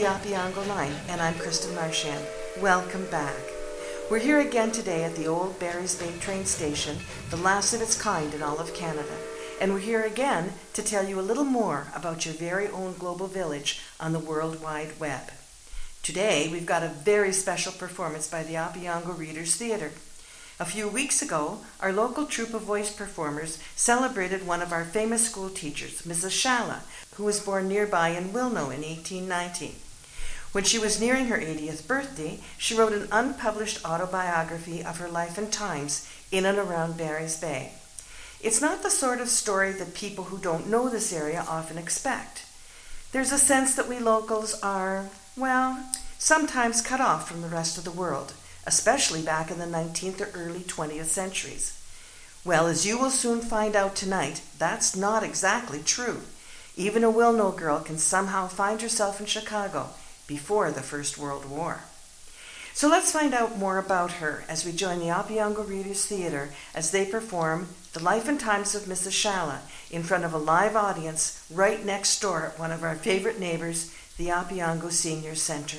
the Opeongo Line, and I'm Kristen Marchand. Welcome back. We're here again today at the old Barry's Bay train station, the last of its kind in all of Canada. And we're here again to tell you a little more about your very own global village on the World Wide Web. Today, we've got a very special performance by the Opeongo Readers Theatre. A few weeks ago, our local troupe of voice performers celebrated one of our famous school teachers, Mrs. Shalla, who was born nearby in Wilno in 1890. When she was nearing her 80th birthday, she wrote an unpublished autobiography of her life and times in and around Barry's Bay. It's not the sort of story that people who don't know this area often expect. There's a sense that we locals are, well, sometimes cut off from the rest of the world, especially back in the 19th or early 20th centuries. Well, as you will soon find out tonight, that's not exactly true. Even a Wilno girl can somehow find herself in Chicago before the First World War. So let's find out more about her as we join the Opeongo Readers Theatre as they perform The Life and Times of Mrs. Shalla in front of a live audience right next door at one of our favorite neighbors, the Opeongo Senior Center.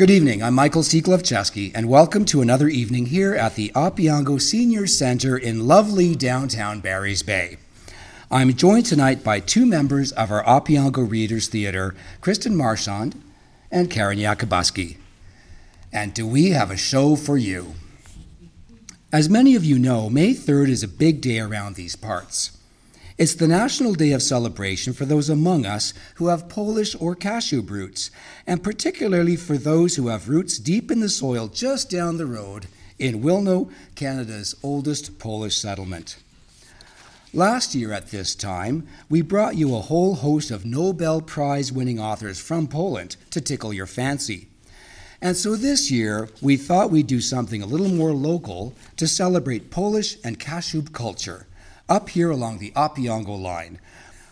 Good evening. I'm Michael Cieklovchesky, and welcome to another evening here at the Opeongo Senior Center in lovely downtown Barry's Bay. I'm joined tonight by two members of our Opeongo Readers Theater, Kristen Marchand and Karen Yakubuski. And do we have a show for you? As many of you know, May 3rd is a big day around these parts. It's the national day of celebration for those among us who have Polish or Kashub roots, and particularly for those who have roots deep in the soil just down the road in Wilno, Canada's oldest Polish settlement. Last year at this time, we brought you a whole host of Nobel Prize winning authors from Poland to tickle your fancy. And so this year, we thought we'd do something a little more local to celebrate Polish and Kashub culture up here along the Opeongo line,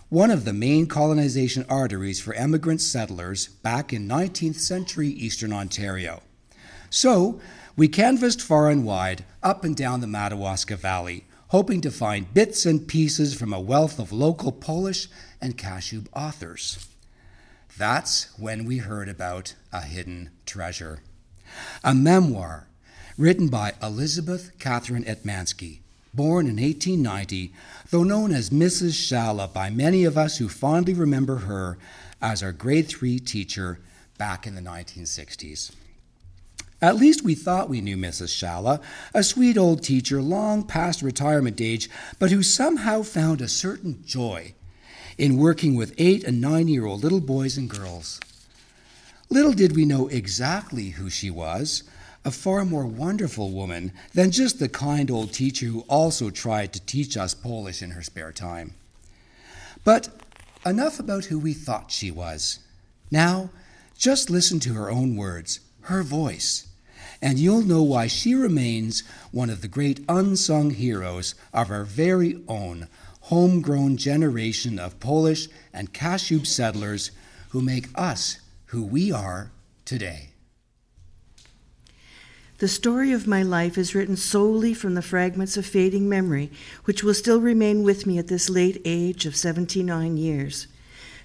one of the main colonization arteries for emigrant settlers back in 19th century eastern Ontario. So, we canvassed far and wide up and down the Madawaska Valley, hoping to find bits and pieces from a wealth of local Polish and Kashub authors. That's when we heard about a hidden treasure. A memoir written by Elizabeth Catherine Etmansky, born in 1890, though known as Mrs. Shalla by many of us who fondly remember her as our grade 3 teacher back in the 1960s. At least we thought we knew Mrs. Shalla, a sweet old teacher long past retirement age, but who somehow found a certain joy in working with eight and nine year old little boys and girls. Little did we know exactly who she was, a far more wonderful woman than just the kind old teacher who also tried to teach us Polish in her spare time. But enough about who we thought she was. Now, just listen to her own words, her voice, and you'll know why she remains one of the great unsung heroes of our very own homegrown generation of Polish and Kashub settlers who make us who we are today. The story of my life is written solely from the fragments of fading memory, which will still remain with me at this late age of 79 years.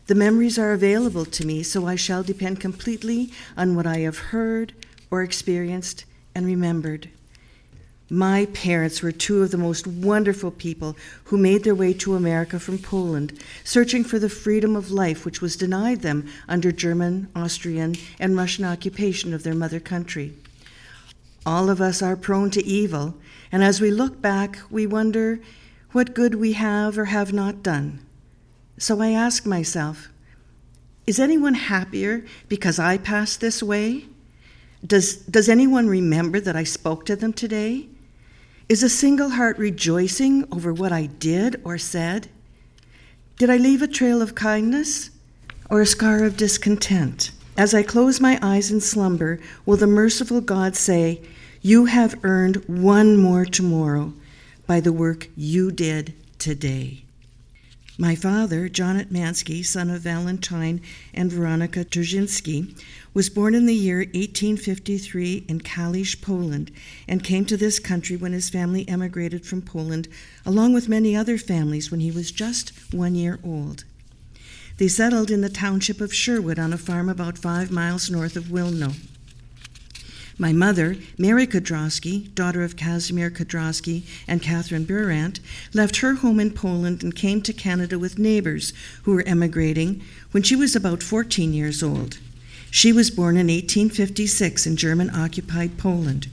The memories are available to me, so I shall depend completely on what I have heard or experienced and remembered. My parents were two of the most wonderful people who made their way to America from Poland, searching for the freedom of life which was denied them under German, Austrian, and Russian occupation of their mother country. All of us are prone to evil, and as we look back, we wonder what good we have or have not done. So I ask myself, is anyone happier because I passed this way? Does, does anyone remember that I spoke to them today? Is a single heart rejoicing over what I did or said? Did I leave a trail of kindness or a scar of discontent? As I close my eyes in slumber, will the merciful God say, You have earned one more tomorrow by the work you did today? My father, John Etmansky, son of Valentine and Veronica Trzynski, was born in the year 1853 in Kalisz, Poland, and came to this country when his family emigrated from Poland, along with many other families, when he was just one year old. They settled in the township of Sherwood on a farm about five miles north of Wilno. My mother, Mary Kodrowski, daughter of Casimir Kodrowski and Catherine Burant, left her home in Poland and came to Canada with neighbors who were emigrating when she was about 14 years old. She was born in 1856 in German occupied Poland.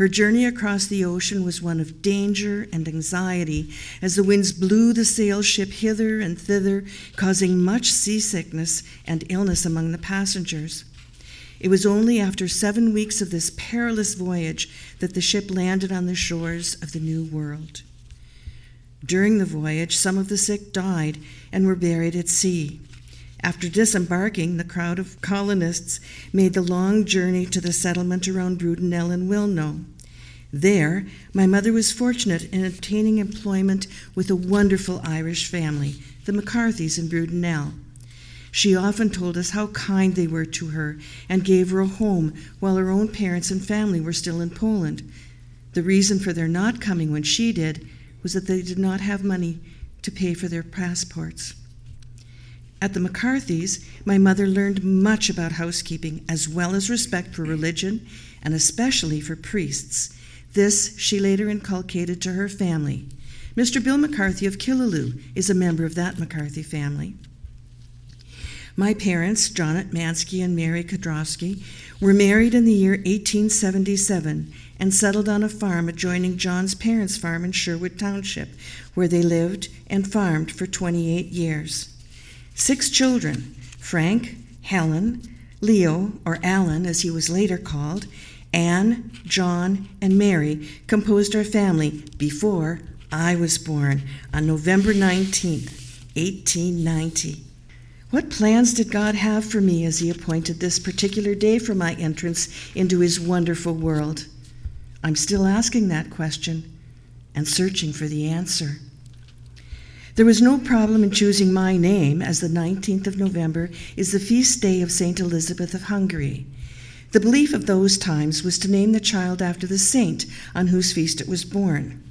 Her journey across the ocean was one of danger and anxiety as the winds blew the sail ship hither and thither, causing much seasickness and illness among the passengers. It was only after seven weeks of this perilous voyage that the ship landed on the shores of the New World. During the voyage, some of the sick died and were buried at sea. After disembarking, the crowd of colonists made the long journey to the settlement around Brudenell and Wilno. There, my mother was fortunate in obtaining employment with a wonderful Irish family, the McCarthys in Brudenell. She often told us how kind they were to her and gave her a home while her own parents and family were still in Poland. The reason for their not coming when she did was that they did not have money to pay for their passports. At the McCarthys, my mother learned much about housekeeping as well as respect for religion and especially for priests. This she later inculcated to her family. Mr. Bill McCarthy of Killaloe is a member of that McCarthy family. My parents, John Mansky and Mary Kodrowski, were married in the year 1877 and settled on a farm adjoining John's parents' farm in Sherwood Township, where they lived and farmed for 28 years. Six children Frank, Helen, Leo, or Alan as he was later called, Anne, John, and Mary composed our family before I was born on November 19, 1890. What plans did God have for me as He appointed this particular day for my entrance into His wonderful world? I'm still asking that question and searching for the answer. There was no problem in choosing my name, as the 19th of November is the feast day of St. Elizabeth of Hungary. The belief of those times was to name the child after the saint on whose feast it was born.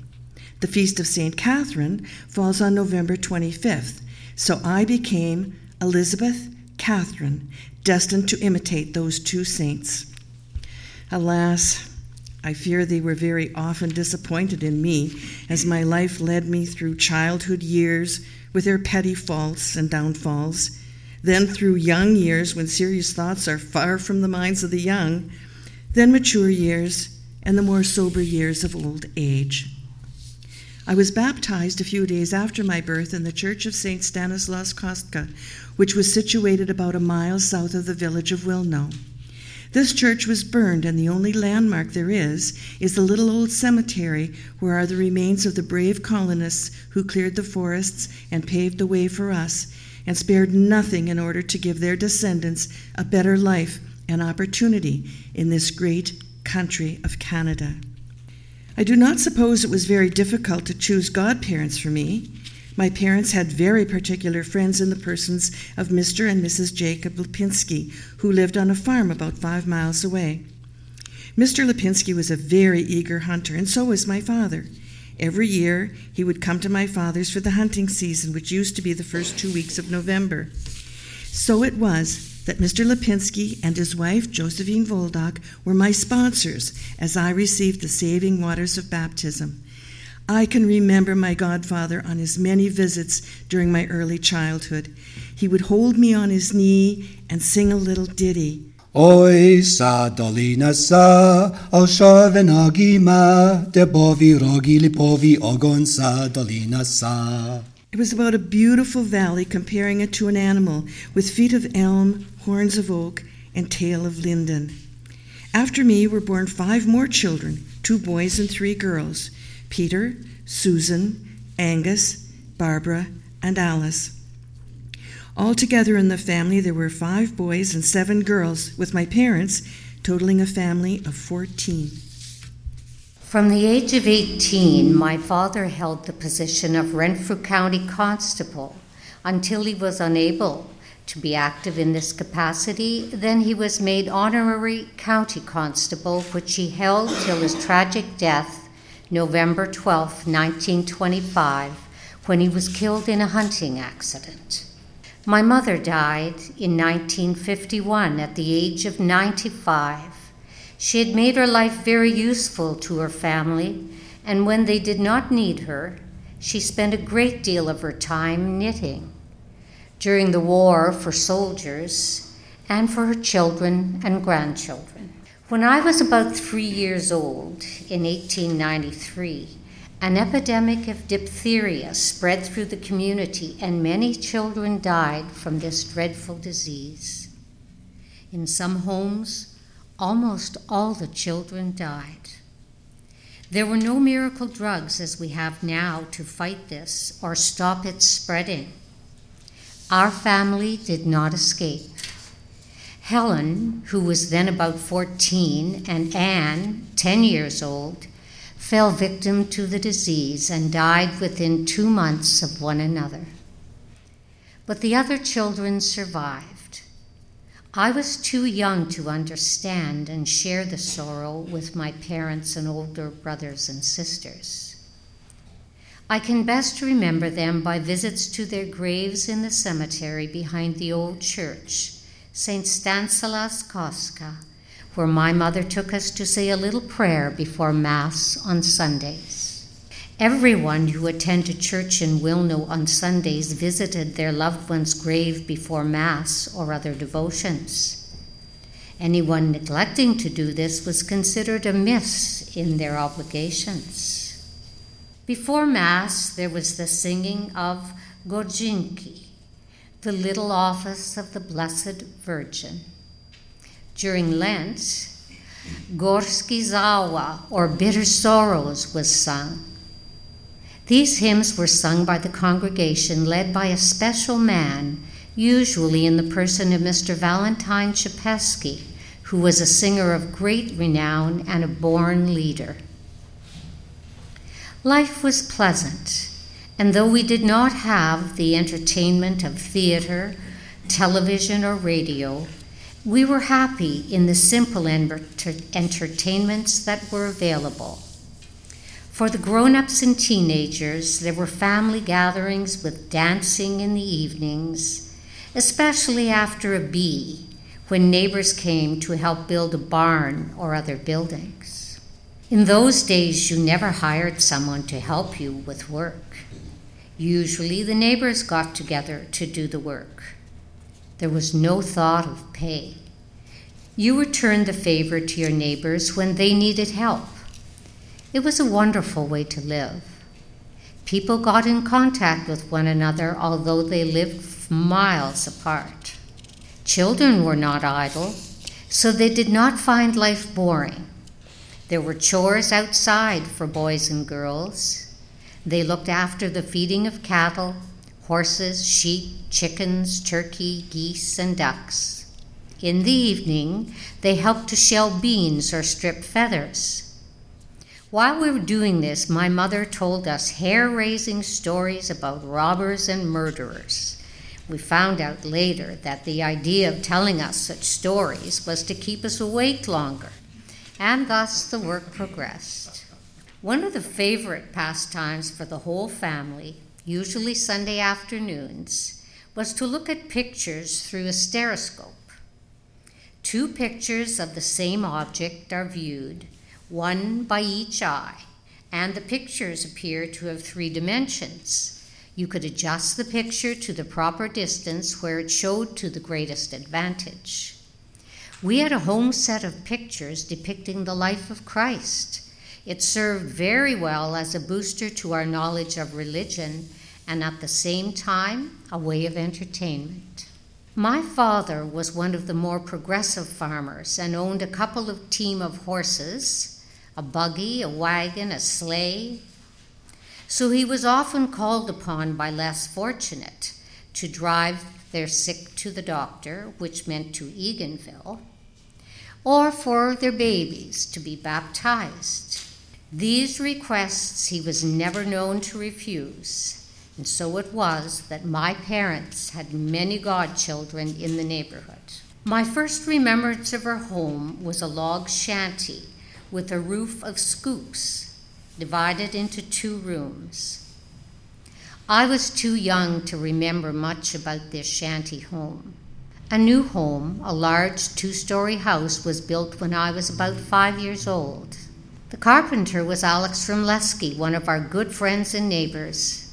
The feast of St. Catherine falls on November 25th, so I became Elizabeth Catherine, destined to imitate those two saints. Alas, I fear they were very often disappointed in me as my life led me through childhood years with their petty faults and downfalls, then through young years when serious thoughts are far from the minds of the young, then mature years, and the more sober years of old age. I was baptized a few days after my birth in the Church of St. Stanislaus Kostka, which was situated about a mile south of the village of Wilno. This church was burned, and the only landmark there is is the little old cemetery where are the remains of the brave colonists who cleared the forests and paved the way for us and spared nothing in order to give their descendants a better life and opportunity in this great country of Canada. I do not suppose it was very difficult to choose godparents for me. My parents had very particular friends in the persons of Mr. and Mrs. Jacob Lipinski, who lived on a farm about five miles away. Mr. Lipinski was a very eager hunter, and so was my father. Every year, he would come to my father's for the hunting season, which used to be the first two weeks of November. So it was that Mr. Lipinski and his wife, Josephine Voldock, were my sponsors as I received the saving waters of baptism. I can remember my godfather on his many visits during my early childhood. He would hold me on his knee and sing a little ditty. Oi sa dolina sa, al de bovi rogi lipovi ogon sa dolina sa. It was about a beautiful valley, comparing it to an animal with feet of elm, horns of oak, and tail of linden. After me were born five more children, two boys and three girls. Peter, Susan, Angus, Barbara, and Alice. Altogether in the family, there were five boys and seven girls, with my parents totaling a family of 14. From the age of 18, my father held the position of Renfrew County Constable until he was unable to be active in this capacity. Then he was made honorary county constable, which he held till his tragic death, November 12, 1925, when he was killed in a hunting accident. My mother died in 1951 at the age of 95. She had made her life very useful to her family, and when they did not need her, she spent a great deal of her time knitting. During the war for soldiers and for her children and grandchildren. When I was about three years old in 1893, an epidemic of diphtheria spread through the community, and many children died from this dreadful disease. In some homes, almost all the children died. There were no miracle drugs as we have now to fight this or stop its spreading. Our family did not escape. Helen, who was then about 14, and Anne, 10 years old, fell victim to the disease and died within two months of one another. But the other children survived. I was too young to understand and share the sorrow with my parents and older brothers and sisters. I can best remember them by visits to their graves in the cemetery behind the old church, St. Stanislaus Kostka, where my mother took us to say a little prayer before Mass on Sundays. Everyone who attended church in Wilno on Sundays visited their loved one's grave before Mass or other devotions. Anyone neglecting to do this was considered amiss in their obligations. Before Mass, there was the singing of Godzinki, the little office of the Blessed Virgin. During Lent, Gorzkie Żale, or Bitter Sorrows, was sung these hymns were sung by the congregation led by a special man, usually in the person of Mr. Valentine Chapesky, who was a singer of great renown and a born leader. Life was pleasant, and though we did not have the entertainment of theater, television, or radio, we were happy in the simple entertainments that were available. For the grown ups and teenagers, there were family gatherings with dancing in the evenings, especially after a bee, when neighbors came to help build a barn or other buildings. In those days, you never hired someone to help you with work. Usually, the neighbors got together to do the work. There was no thought of pay. You returned the favor to your neighbors when they needed help it was a wonderful way to live. People got in contact with one another although they lived miles apart. Children were not idle, so they did not find life boring. There were chores outside for boys and girls. They looked after the feeding of cattle, horses, sheep, chickens, turkey, geese, and ducks. In the evening, they helped to shell beans or strip feathers. While we were doing this, my mother told us hair raising stories about robbers and murderers. We found out later that the idea of telling us such stories was to keep us awake longer, and thus the work progressed. One of the favorite pastimes for the whole family, usually Sunday afternoons, was to look at pictures through a stereoscope. Two pictures of the same object are viewed one by each eye, and the pictures appear to have three dimensions. You could adjust the picture to the proper distance where it showed to the greatest advantage. We had a home set of pictures depicting the life of Christ. It served very well as a booster to our knowledge of religion and at the same time a way of entertainment. My father was one of the more progressive farmers and owned a couple of team of horses a buggy, a wagon, a sleigh. So he was often called upon by less fortunate to drive their sick to the doctor, which meant to Eganville, or for their babies to be baptized. These requests he was never known to refuse, and so it was that my parents had many godchildren in the neighborhood. My first remembrance of our home was a log shanty with a roof of scoops divided into two rooms. I was too young to remember much about this shanty home. A new home, a large two story house, was built when I was about five years old. The carpenter was Alex Rumleski, one of our good friends and neighbors.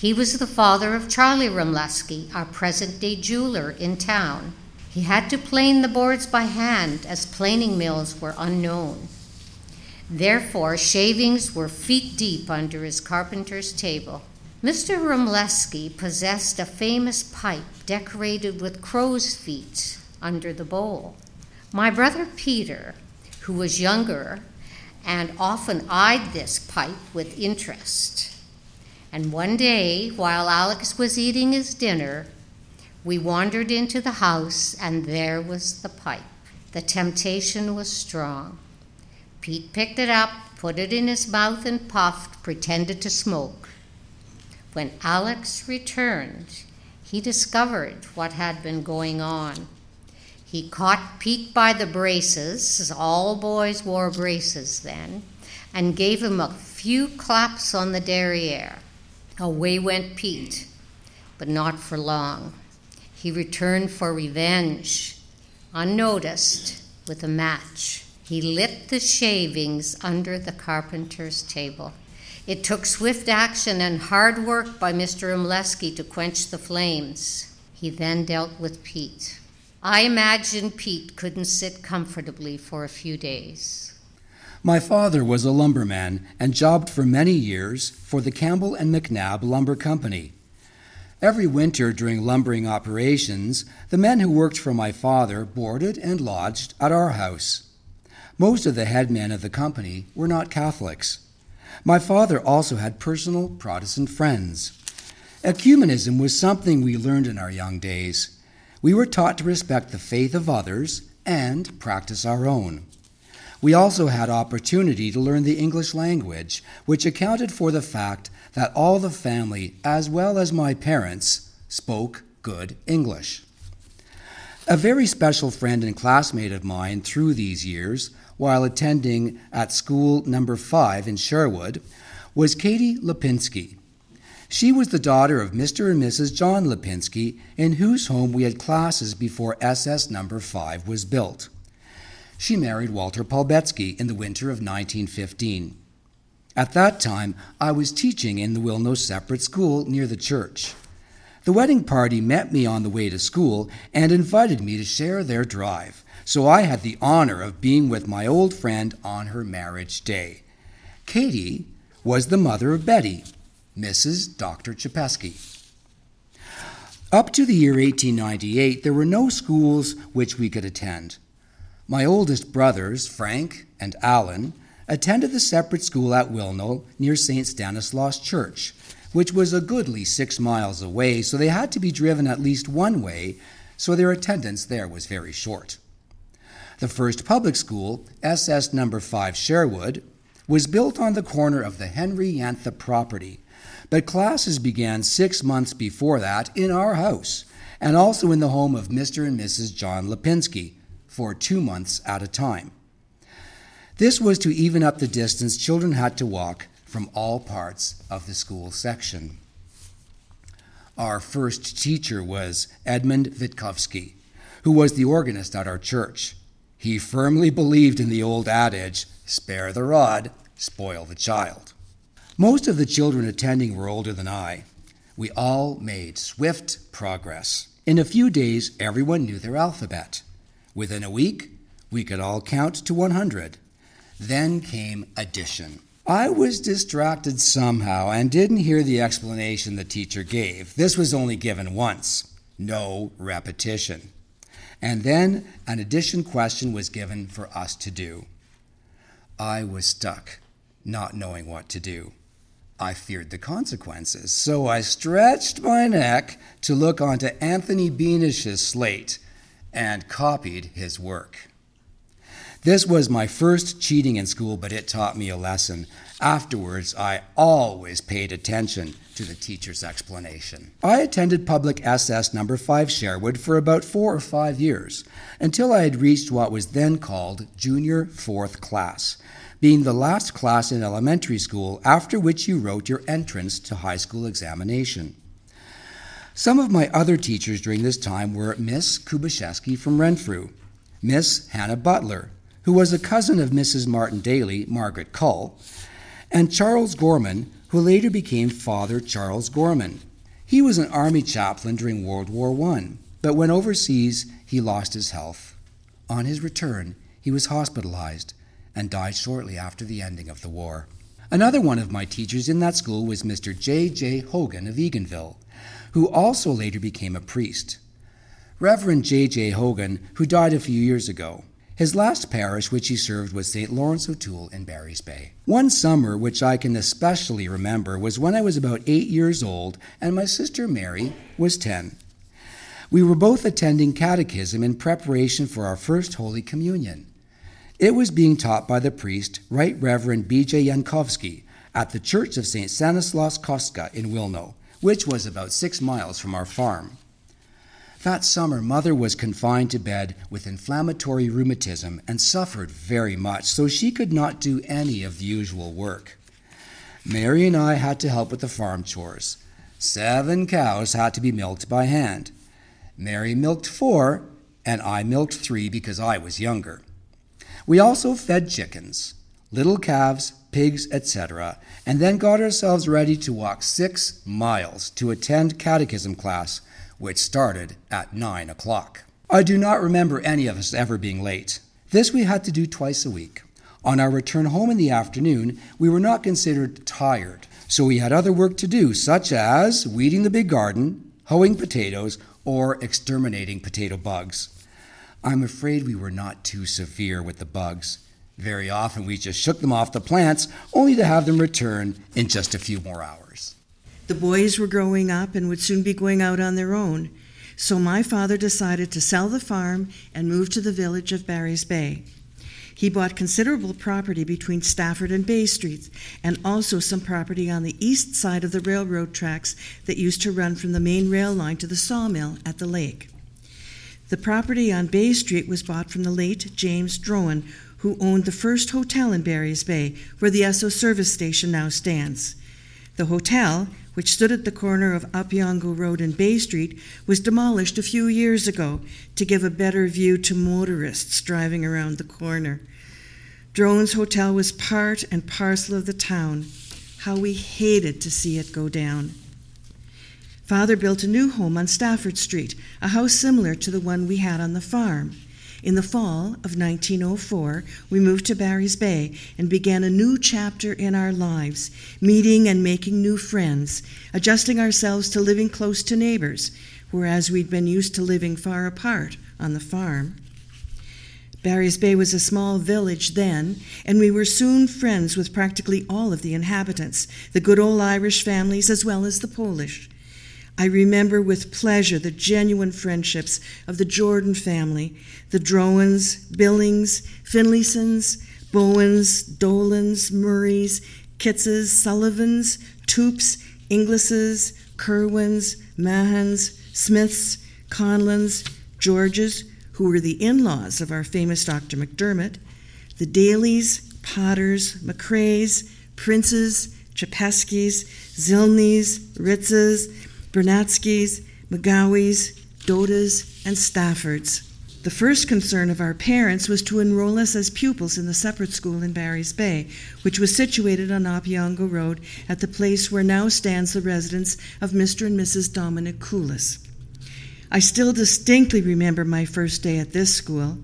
He was the father of Charlie Rumleski, our present day jeweler in town. He had to plane the boards by hand as planing mills were unknown. Therefore, shavings were feet deep under his carpenter's table. Mr. Rumleski possessed a famous pipe decorated with crow's feet under the bowl. My brother Peter, who was younger and often eyed this pipe with interest. And one day, while Alex was eating his dinner, we wandered into the house, and there was the pipe. The temptation was strong. Pete picked it up, put it in his mouth, and puffed, pretended to smoke. When Alex returned, he discovered what had been going on. He caught Pete by the braces, all boys wore braces then, and gave him a few claps on the derriere. Away went Pete, but not for long. He returned for revenge, unnoticed, with a match. He lit the shavings under the carpenter's table. It took swift action and hard work by Mr. Rumleski to quench the flames. He then dealt with Pete. I imagine Pete couldn't sit comfortably for a few days. My father was a lumberman and jobbed for many years for the Campbell and McNabb Lumber Company. Every winter during lumbering operations, the men who worked for my father boarded and lodged at our house. Most of the head men of the company were not Catholics. My father also had personal Protestant friends. Ecumenism was something we learned in our young days. We were taught to respect the faith of others and practice our own. We also had opportunity to learn the English language, which accounted for the fact that all the family, as well as my parents, spoke good English. A very special friend and classmate of mine through these years while attending at school number five in Sherwood was Katie Lipinski. She was the daughter of Mr. and Mrs. John Lipinski, in whose home we had classes before SS number five was built. She married Walter Palbetsky in the winter of 1915. At that time, I was teaching in the Wilno Separate School near the church. The wedding party met me on the way to school and invited me to share their drive so I had the honor of being with my old friend on her marriage day. Katie was the mother of Betty, Mrs. Dr. Chapesky. Up to the year 1898, there were no schools which we could attend. My oldest brothers, Frank and Alan, attended the separate school at Wilno near St. Stanislaus Church, which was a goodly six miles away, so they had to be driven at least one way, so their attendance there was very short. The first public school, SS number 5 Sherwood, was built on the corner of the Henry Yantha property, but classes began six months before that in our house, and also in the home of Mr. and Mrs. John Lipinski, for two months at a time. This was to even up the distance children had to walk from all parts of the school section. Our first teacher was Edmund Witkowski, who was the organist at our church. He firmly believed in the old adage spare the rod, spoil the child. Most of the children attending were older than I. We all made swift progress. In a few days, everyone knew their alphabet. Within a week, we could all count to 100. Then came addition. I was distracted somehow and didn't hear the explanation the teacher gave. This was only given once no repetition and then an addition question was given for us to do. I was stuck, not knowing what to do. I feared the consequences, so I stretched my neck to look onto Anthony Beanish's slate and copied his work. This was my first cheating in school, but it taught me a lesson. Afterwards, I always paid attention to the teacher's explanation. I attended public SS number 5 Sherwood for about 4 or 5 years until I had reached what was then called junior 4th class, being the last class in elementary school after which you wrote your entrance to high school examination. Some of my other teachers during this time were Miss Kubashevsky from Renfrew, Miss Hannah Butler, who was a cousin of Mrs. Martin Daly, Margaret Cull, and Charles Gorman, who later became Father Charles Gorman. He was an army chaplain during World War I, but when overseas, he lost his health. On his return, he was hospitalized and died shortly after the ending of the war. Another one of my teachers in that school was Mr. J. J. Hogan of Eganville, who also later became a priest. Reverend J. J. Hogan, who died a few years ago. His last parish which he served was St. Lawrence O'Toole in Barry's Bay. One summer which I can especially remember was when I was about eight years old and my sister Mary was ten. We were both attending catechism in preparation for our first Holy Communion. It was being taught by the priest, Right Reverend B.J. Yankovsky, at the Church of St. Stanislaus Kostka in Wilno, which was about six miles from our farm. That summer, mother was confined to bed with inflammatory rheumatism and suffered very much, so she could not do any of the usual work. Mary and I had to help with the farm chores. Seven cows had to be milked by hand. Mary milked four, and I milked three because I was younger. We also fed chickens, little calves, pigs, etc., and then got ourselves ready to walk six miles to attend catechism class which started at 9 o'clock. I do not remember any of us ever being late. This we had to do twice a week. On our return home in the afternoon, we were not considered tired, so we had other work to do, such as weeding the big garden, hoeing potatoes, or exterminating potato bugs. I'm afraid we were not too severe with the bugs. Very often we just shook them off the plants, only to have them return in just a few more hours. The boys were growing up and would soon be going out on their own. So my father decided to sell the farm and move to the village of Barry's Bay. He bought considerable property between Stafford and Bay Streets, and also some property on the east side of the railroad tracks that used to run from the main rail line to the sawmill at the lake. The property on Bay Street was bought from the late James Drowan, who owned the first hotel in Barry's Bay, where the Esso service station now stands. The hotel which stood at the corner of Opeongo Road and Bay Street, was demolished a few years ago to give a better view to motorists driving around the corner. Drowan's Hotel was part and parcel of the town. How we hated to see it go down. Father built a new home on Stafford Street, a house similar to the one we had on the farm. In the fall of 1904, we moved to Barry's Bay and began a new chapter in our lives, meeting and making new friends, adjusting ourselves to living close to neighbors, whereas we'd been used to living far apart on the farm. Barry's Bay was a small village then, and we were soon friends with practically all of the inhabitants, the good old Irish families as well as the Polish. I remember with pleasure the genuine friendships of the Jordan family, the Drowans, Billings, Finleysons, Bowens, Dolans, Murrays, Kitzes, Sullivans, Toops, Inglisses, Kerwins, Mahans, Smiths, Conlins, Georges, who were the in laws of our famous Dr. McDermott, the Dailies, Potters, McCrays, Princes, Chapeskis, Zilneys, Ritzes, Bernatskis, McGowies, Dodas, and Staffords. The first concern of our parents was to enroll us as pupils in the separate school in Barry's Bay, which was situated on Opeongo Road at the place where now stands the residence of Mr. and Mrs. Dominic Coolis. I still distinctly remember my first day at this school.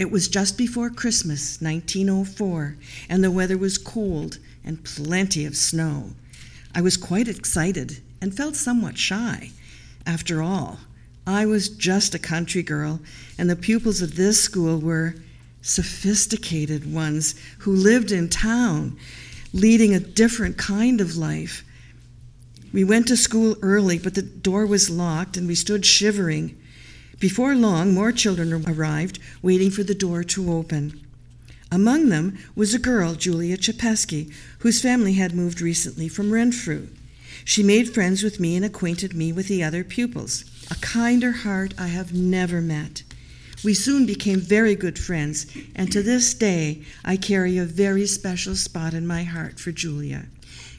It was just before Christmas, 1904, and the weather was cold and plenty of snow. I was quite excited and felt somewhat shy. After all, I was just a country girl, and the pupils of this school were sophisticated ones who lived in town, leading a different kind of life. We went to school early, but the door was locked, and we stood shivering. Before long, more children arrived, waiting for the door to open. Among them was a girl, Julia Chapesky, whose family had moved recently from Renfrew. She made friends with me and acquainted me with the other pupils. A kinder heart I have never met. We soon became very good friends, and to this day I carry a very special spot in my heart for Julia.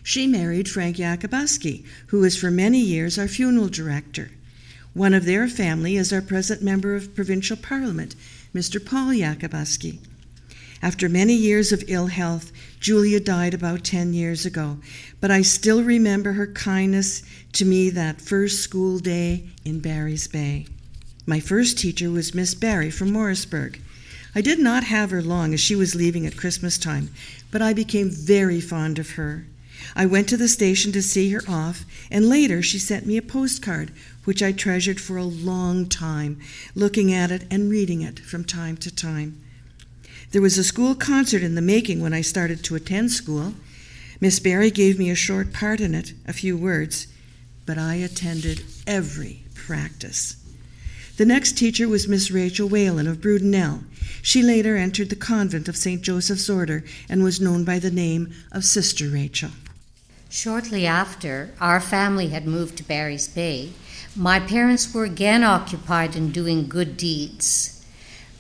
She married Frank Yakabuski, who was for many years our funeral director. One of their family is our present member of provincial parliament, Mr. Paul Yakabuski. After many years of ill health, Julia died about 10 years ago, but I still remember her kindness to me that first school day in Barry's Bay. My first teacher was Miss Barry from Morrisburg. I did not have her long as she was leaving at Christmas time, but I became very fond of her. I went to the station to see her off, and later she sent me a postcard, which I treasured for a long time, looking at it and reading it from time to time. There was a school concert in the making when I started to attend school. Miss Barry gave me a short part in it, a few words, but I attended every practice. The next teacher was Miss Rachel Whalen of Brudenell. She later entered the convent of St. Joseph's Order and was known by the name of Sister Rachel. Shortly after our family had moved to Barry's Bay, my parents were again occupied in doing good deeds.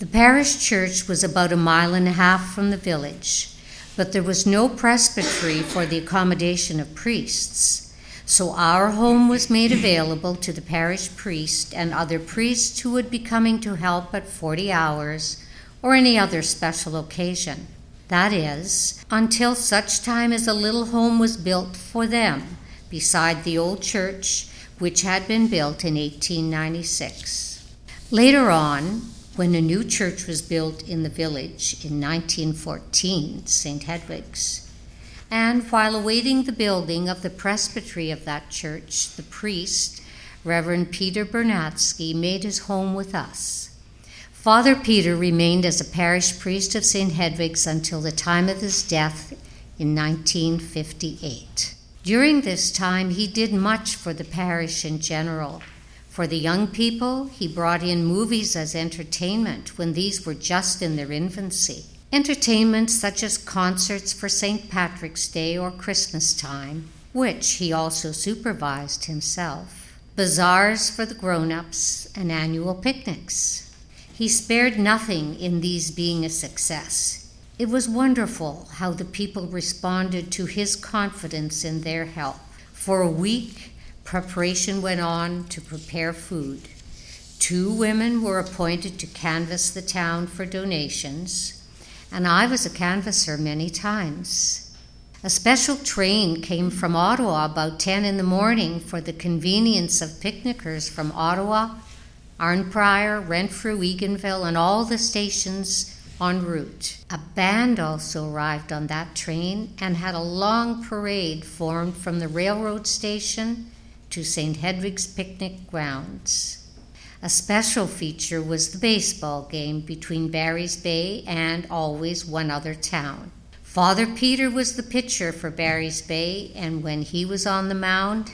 The parish church was about a mile and a half from the village, but there was no presbytery for the accommodation of priests. So our home was made available to the parish priest and other priests who would be coming to help at 40 hours or any other special occasion. That is, until such time as a little home was built for them beside the old church which had been built in 1896. Later on, when a new church was built in the village in 1914, St. Hedwig's, and while awaiting the building of the presbytery of that church, the priest, Reverend Peter Bernatsky, made his home with us. Father Peter remained as a parish priest of St. Hedwig's until the time of his death in 1958. During this time, he did much for the parish in general. For the young people, he brought in movies as entertainment when these were just in their infancy. Entertainments such as concerts for St. Patrick's Day or Christmas time, which he also supervised himself, bazaars for the grown ups, and annual picnics. He spared nothing in these being a success. It was wonderful how the people responded to his confidence in their help. For a week, preparation went on to prepare food. Two women were appointed to canvass the town for donations, and I was a canvasser many times. A special train came from Ottawa about 10 in the morning for the convenience of picnickers from Ottawa, Arnprior, Renfrew, Eganville, and all the stations en route. A band also arrived on that train and had a long parade formed from the railroad station to St. Hedwig's picnic grounds. A special feature was the baseball game between Barry's Bay and always one other town. Father Peter was the pitcher for Barry's Bay, and when he was on the mound,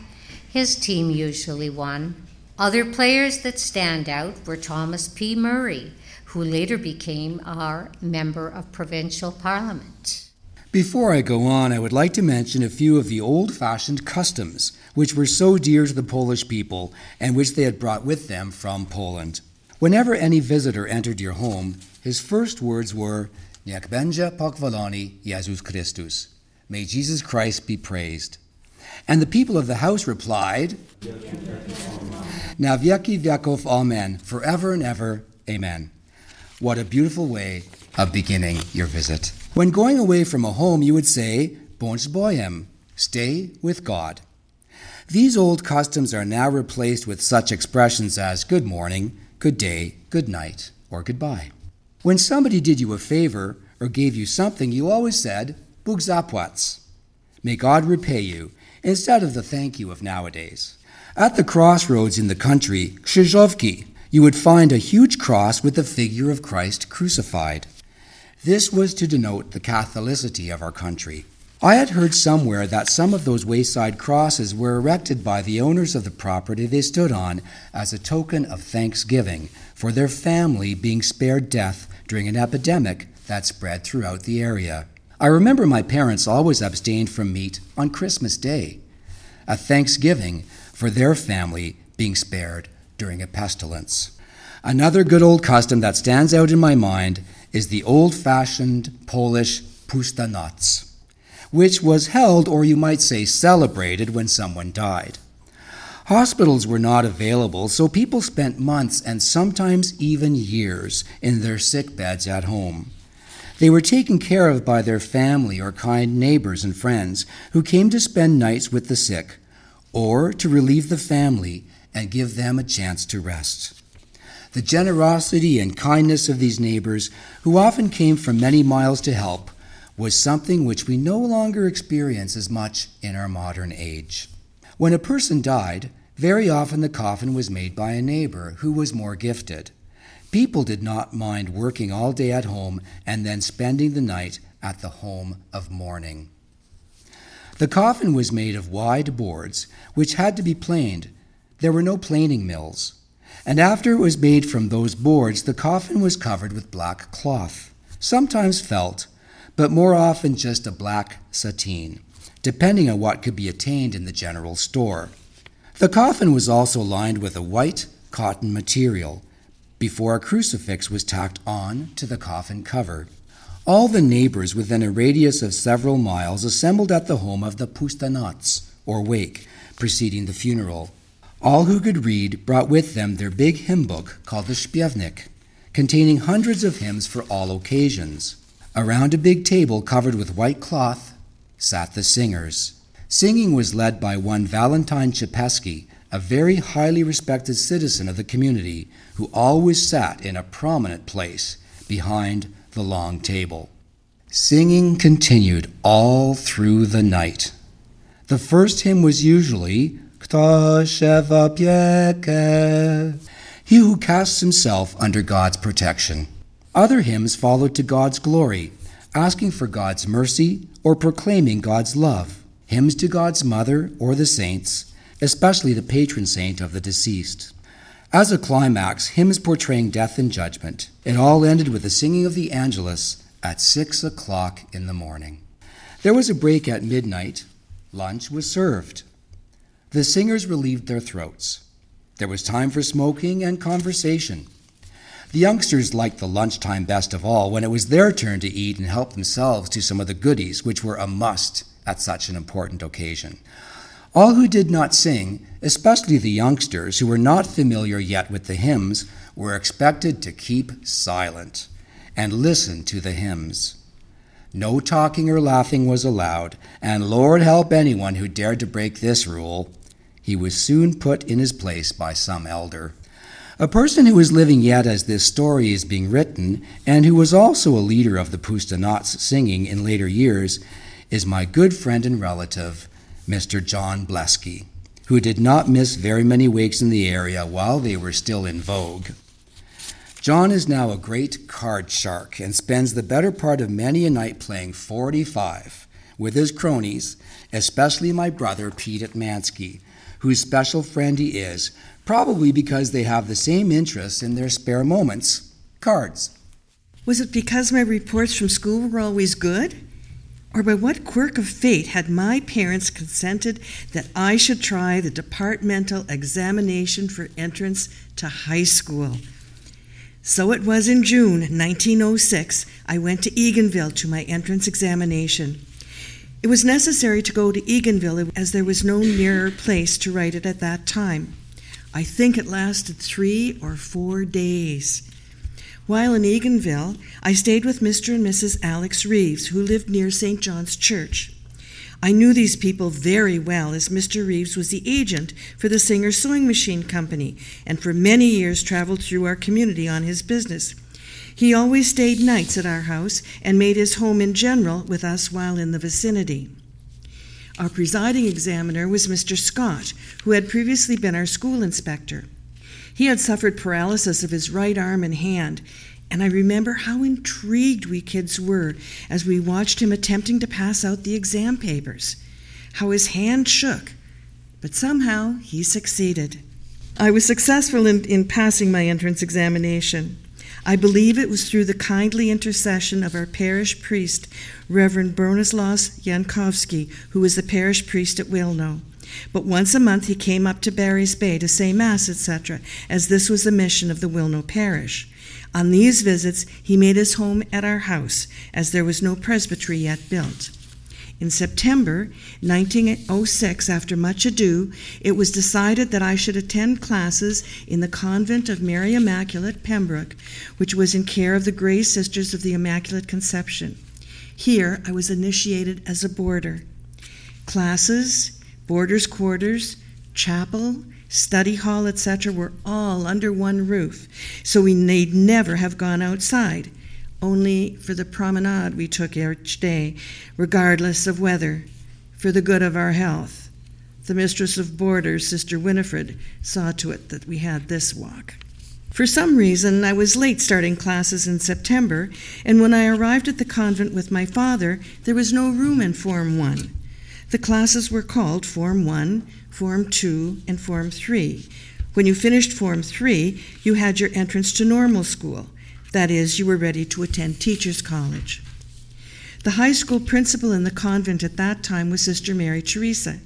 his team usually won. Other players that stand out were Thomas P. Murray, who later became our member of provincial parliament. Before I go on, I would like to mention a few of the old fashioned customs which were so dear to the Polish people and which they had brought with them from Poland. Whenever any visitor entered your home, his first words were, Niech będzie pochwalony Jezus Chrystus. May Jesus Christ be praised. And the people of the house replied, Na wieki wieków Amen, forever and ever, Amen. What a beautiful way of beginning your visit. When going away from a home, you would say, Bądź Bojem, stay with God. These old customs are now replaced with such expressions as good morning, good day, good night, or goodbye. When somebody did you a favor or gave you something, you always said, Bóg zapłać. May God repay you, instead of the thank you of nowadays. At the crossroads in the country, Krzyżówki, you would find a huge cross with the figure of Christ crucified. This was to denote the Catholicity of our country. I had heard somewhere that some of those wayside crosses were erected by the owners of the property they stood on as a token of thanksgiving for their family being spared death during an epidemic that spread throughout the area. I remember my parents always abstained from meat on Christmas Day, a thanksgiving for their family being spared during a pestilence. Another good old custom that stands out in my mind is the old fashioned Polish Pustanoc, which was held, or you might say celebrated, when someone died. Hospitals were not available, so people spent months and sometimes even years in their sick beds at home. They were taken care of by their family or kind neighbors and friends who came to spend nights with the sick or to relieve the family and give them a chance to rest. The generosity and kindness of these neighbors, who often came from many miles to help, was something which we no longer experience as much in our modern age. When a person died, very often the coffin was made by a neighbor who was more gifted. People did not mind working all day at home and then spending the night at the home of mourning. The coffin was made of wide boards, which had to be planed. There were no planing mills. And after it was made from those boards, the coffin was covered with black cloth, sometimes felt, but more often just a black sateen, depending on what could be attained in the general store. The coffin was also lined with a white cotton material before a crucifix was tacked on to the coffin cover. All the neighbors within a radius of several miles assembled at the home of the Pustanoc, or wake, preceding the funeral. All who could read brought with them their big hymn book called the Śpiewnik, containing hundreds of hymns for all occasions. Around a big table covered with white cloth sat the singers. Singing was led by one Valentine Chepesky, a very highly respected citizen of the community who always sat in a prominent place behind the long table. Singing continued all through the night. The first hymn was usually He who casts himself under God's protection. Other hymns followed to God's glory, asking for God's mercy or proclaiming God's love. Hymns to God's mother or the saints, especially the patron saint of the deceased. As a climax, hymns portraying death and judgment. It all ended with the singing of the Angelus at six o'clock in the morning. There was a break at midnight. Lunch was served. The singers relieved their throats. There was time for smoking and conversation. The youngsters liked the lunchtime best of all when it was their turn to eat and help themselves to some of the goodies which were a must at such an important occasion. All who did not sing, especially the youngsters who were not familiar yet with the hymns, were expected to keep silent and listen to the hymns. No talking or laughing was allowed, and Lord help anyone who dared to break this rule. He was soon put in his place by some elder. A person who is living yet as this story is being written, and who was also a leader of the Pustanoc singing in later years, is my good friend and relative, Mr. John Blesky, who did not miss very many wakes in the area while they were still in vogue. John is now a great card shark and spends the better part of many a night playing 45 with his cronies, especially my brother Pete Etmansky, whose special friend he is, probably because they have the same interests in their spare moments cards. Was it because my reports from school were always good? Or by what quirk of fate had my parents consented that I should try the departmental examination for entrance to high school? So it was in June 1906 I went to Eganville to my entrance examination. It was necessary to go to Eganville as there was no nearer place to write it at that time. I think it lasted three or four days. While in Eganville, I stayed with Mr. and Mrs. Alex Reeves, who lived near St. John's Church. I knew these people very well, as Mr. Reeves was the agent for the Singer Sewing Machine Company and for many years traveled through our community on his business. He always stayed nights at our house and made his home in general with us while in the vicinity. Our presiding examiner was Mr. Scott, who had previously been our school inspector. He had suffered paralysis of his right arm and hand, and I remember how intrigued we kids were as we watched him attempting to pass out the exam papers, how his hand shook, but somehow he succeeded. I was successful in, in passing my entrance examination. I believe it was through the kindly intercession of our parish priest, Reverend Bronislaus Jankowski, who was the parish priest at Wilno. But once a month he came up to Barry's Bay to say Mass, etc., as this was the mission of the Wilno parish. On these visits, he made his home at our house, as there was no presbytery yet built. In September 1906, after much ado, it was decided that I should attend classes in the convent of Mary Immaculate, Pembroke, which was in care of the Grey Sisters of the Immaculate Conception. Here I was initiated as a boarder. Classes, boarders' quarters, chapel, study hall, etc., were all under one roof, so we need never have gone outside only for the promenade we took each day, regardless of weather, for the good of our health. The mistress of boarders, Sister Winifred, saw to it that we had this walk. For some reason, I was late starting classes in September, and when I arrived at the convent with my father, there was no room in Form 1. The classes were called Form 1, Form 2, and Form 3. When you finished Form 3, you had your entrance to normal school. That is, you were ready to attend Teachers College. The high school principal in the convent at that time was Sister Mary Teresa.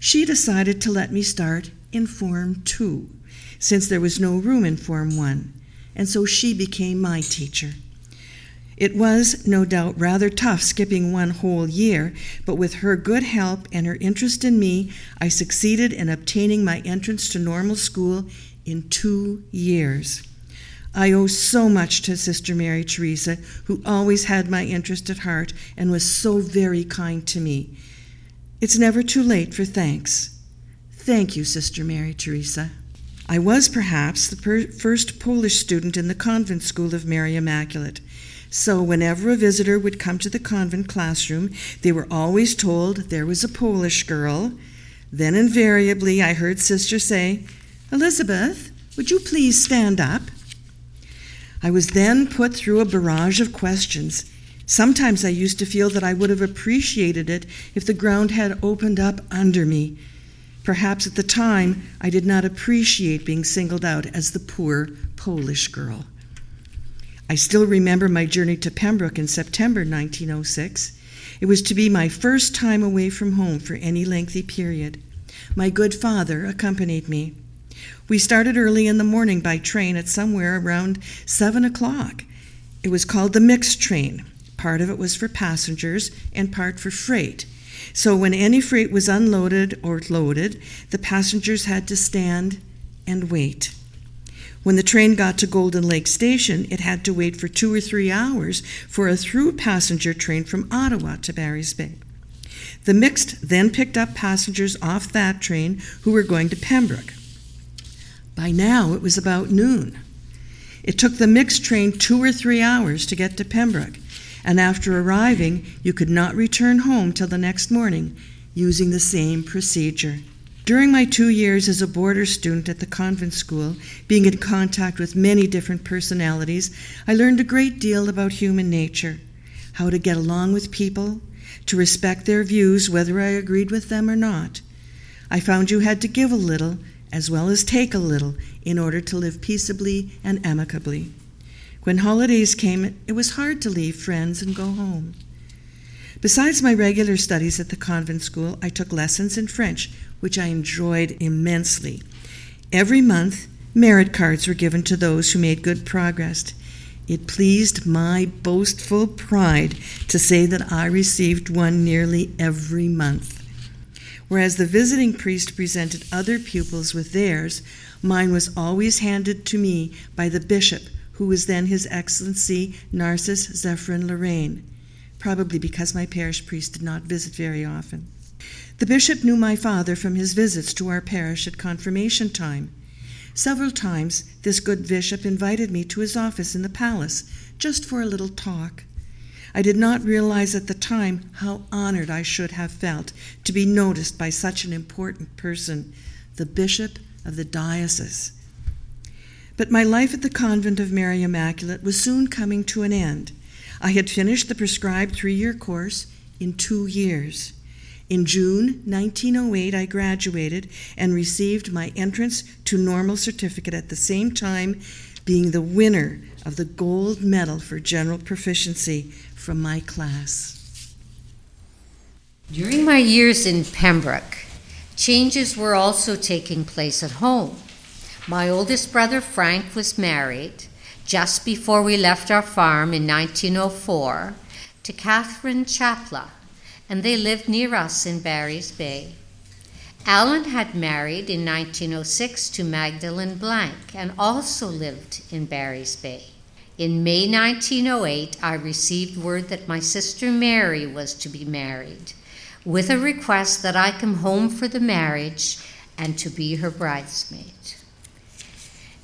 She decided to let me start in Form 2, since there was no room in Form 1, and so she became my teacher. It was, no doubt, rather tough skipping one whole year, but with her good help and her interest in me, I succeeded in obtaining my entrance to normal school in two years. I owe so much to Sister Mary Teresa, who always had my interest at heart and was so very kind to me. It's never too late for thanks. Thank you, Sister Mary Teresa. I was perhaps the per- first Polish student in the convent school of Mary Immaculate. So, whenever a visitor would come to the convent classroom, they were always told there was a Polish girl. Then, invariably, I heard Sister say, Elizabeth, would you please stand up? I was then put through a barrage of questions. Sometimes I used to feel that I would have appreciated it if the ground had opened up under me. Perhaps at the time I did not appreciate being singled out as the poor Polish girl. I still remember my journey to Pembroke in September 1906. It was to be my first time away from home for any lengthy period. My good father accompanied me. We started early in the morning by train at somewhere around 7 o'clock. It was called the mixed train. Part of it was for passengers and part for freight. So when any freight was unloaded or loaded, the passengers had to stand and wait. When the train got to Golden Lake Station, it had to wait for two or three hours for a through passenger train from Ottawa to Barry's Bay. The mixed then picked up passengers off that train who were going to Pembroke. By now, it was about noon. It took the mixed train two or three hours to get to Pembroke, and after arriving, you could not return home till the next morning using the same procedure. During my two years as a boarder student at the convent school, being in contact with many different personalities, I learned a great deal about human nature how to get along with people, to respect their views whether I agreed with them or not. I found you had to give a little as well as take a little in order to live peaceably and amicably. When holidays came, it was hard to leave friends and go home. Besides my regular studies at the convent school, I took lessons in French, which I enjoyed immensely. Every month, merit cards were given to those who made good progress. It pleased my boastful pride to say that I received one nearly every month. Whereas the visiting priest presented other pupils with theirs, mine was always handed to me by the bishop, who was then His Excellency Narcissus Zephyrin Lorrain, probably because my parish priest did not visit very often. The bishop knew my father from his visits to our parish at confirmation time. Several times, this good bishop invited me to his office in the palace just for a little talk. I did not realize at the time how honored I should have felt to be noticed by such an important person, the bishop of the diocese. But my life at the convent of Mary Immaculate was soon coming to an end. I had finished the prescribed three year course in two years. In June 1908, I graduated and received my entrance to normal certificate at the same time being the winner of the gold medal for general proficiency from my class. During my years in Pembroke, changes were also taking place at home. My oldest brother Frank was married just before we left our farm in 1904 to Catherine Chapla, and they lived near us in Barry's Bay. Alan had married in 1906 to Magdalene Blank and also lived in Barry's Bay. In May 1908, I received word that my sister Mary was to be married, with a request that I come home for the marriage and to be her bridesmaid.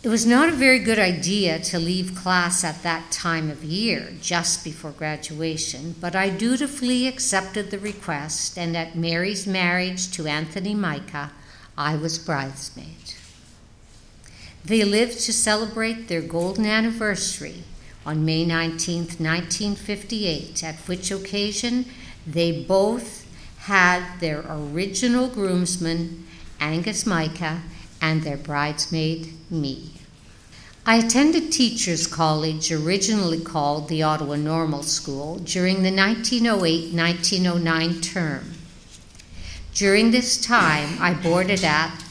It was not a very good idea to leave class at that time of year, just before graduation, but I dutifully accepted the request, and at Mary's marriage to Anthony Micah, I was bridesmaid. They lived to celebrate their golden anniversary on May 19, 1958, at which occasion they both had their original groomsman, Angus Micah, and their bridesmaid, me. I attended Teachers College, originally called the Ottawa Normal School, during the 1908 1909 term. During this time, I boarded at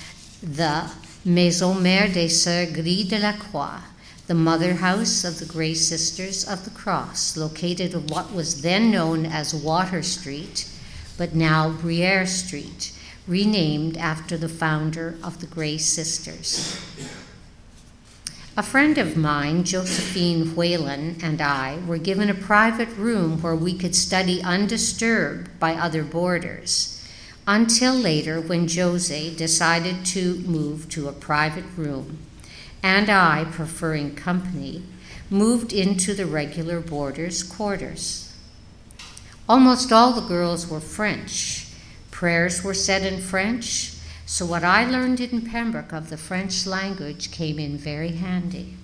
the Maison Mère des Sœurs Gris de la Croix, the mother house of the Grey Sisters of the Cross, located at what was then known as Water Street, but now Bruyère Street renamed after the founder of the Grey Sisters. A friend of mine, Josephine Whalen, and I were given a private room where we could study undisturbed by other boarders, until later when Jose decided to move to a private room, and I, preferring company, moved into the regular boarders' quarters. Almost all the girls were French, Prayers were said in French, so what I learned in Pembroke of the French language came in very handy.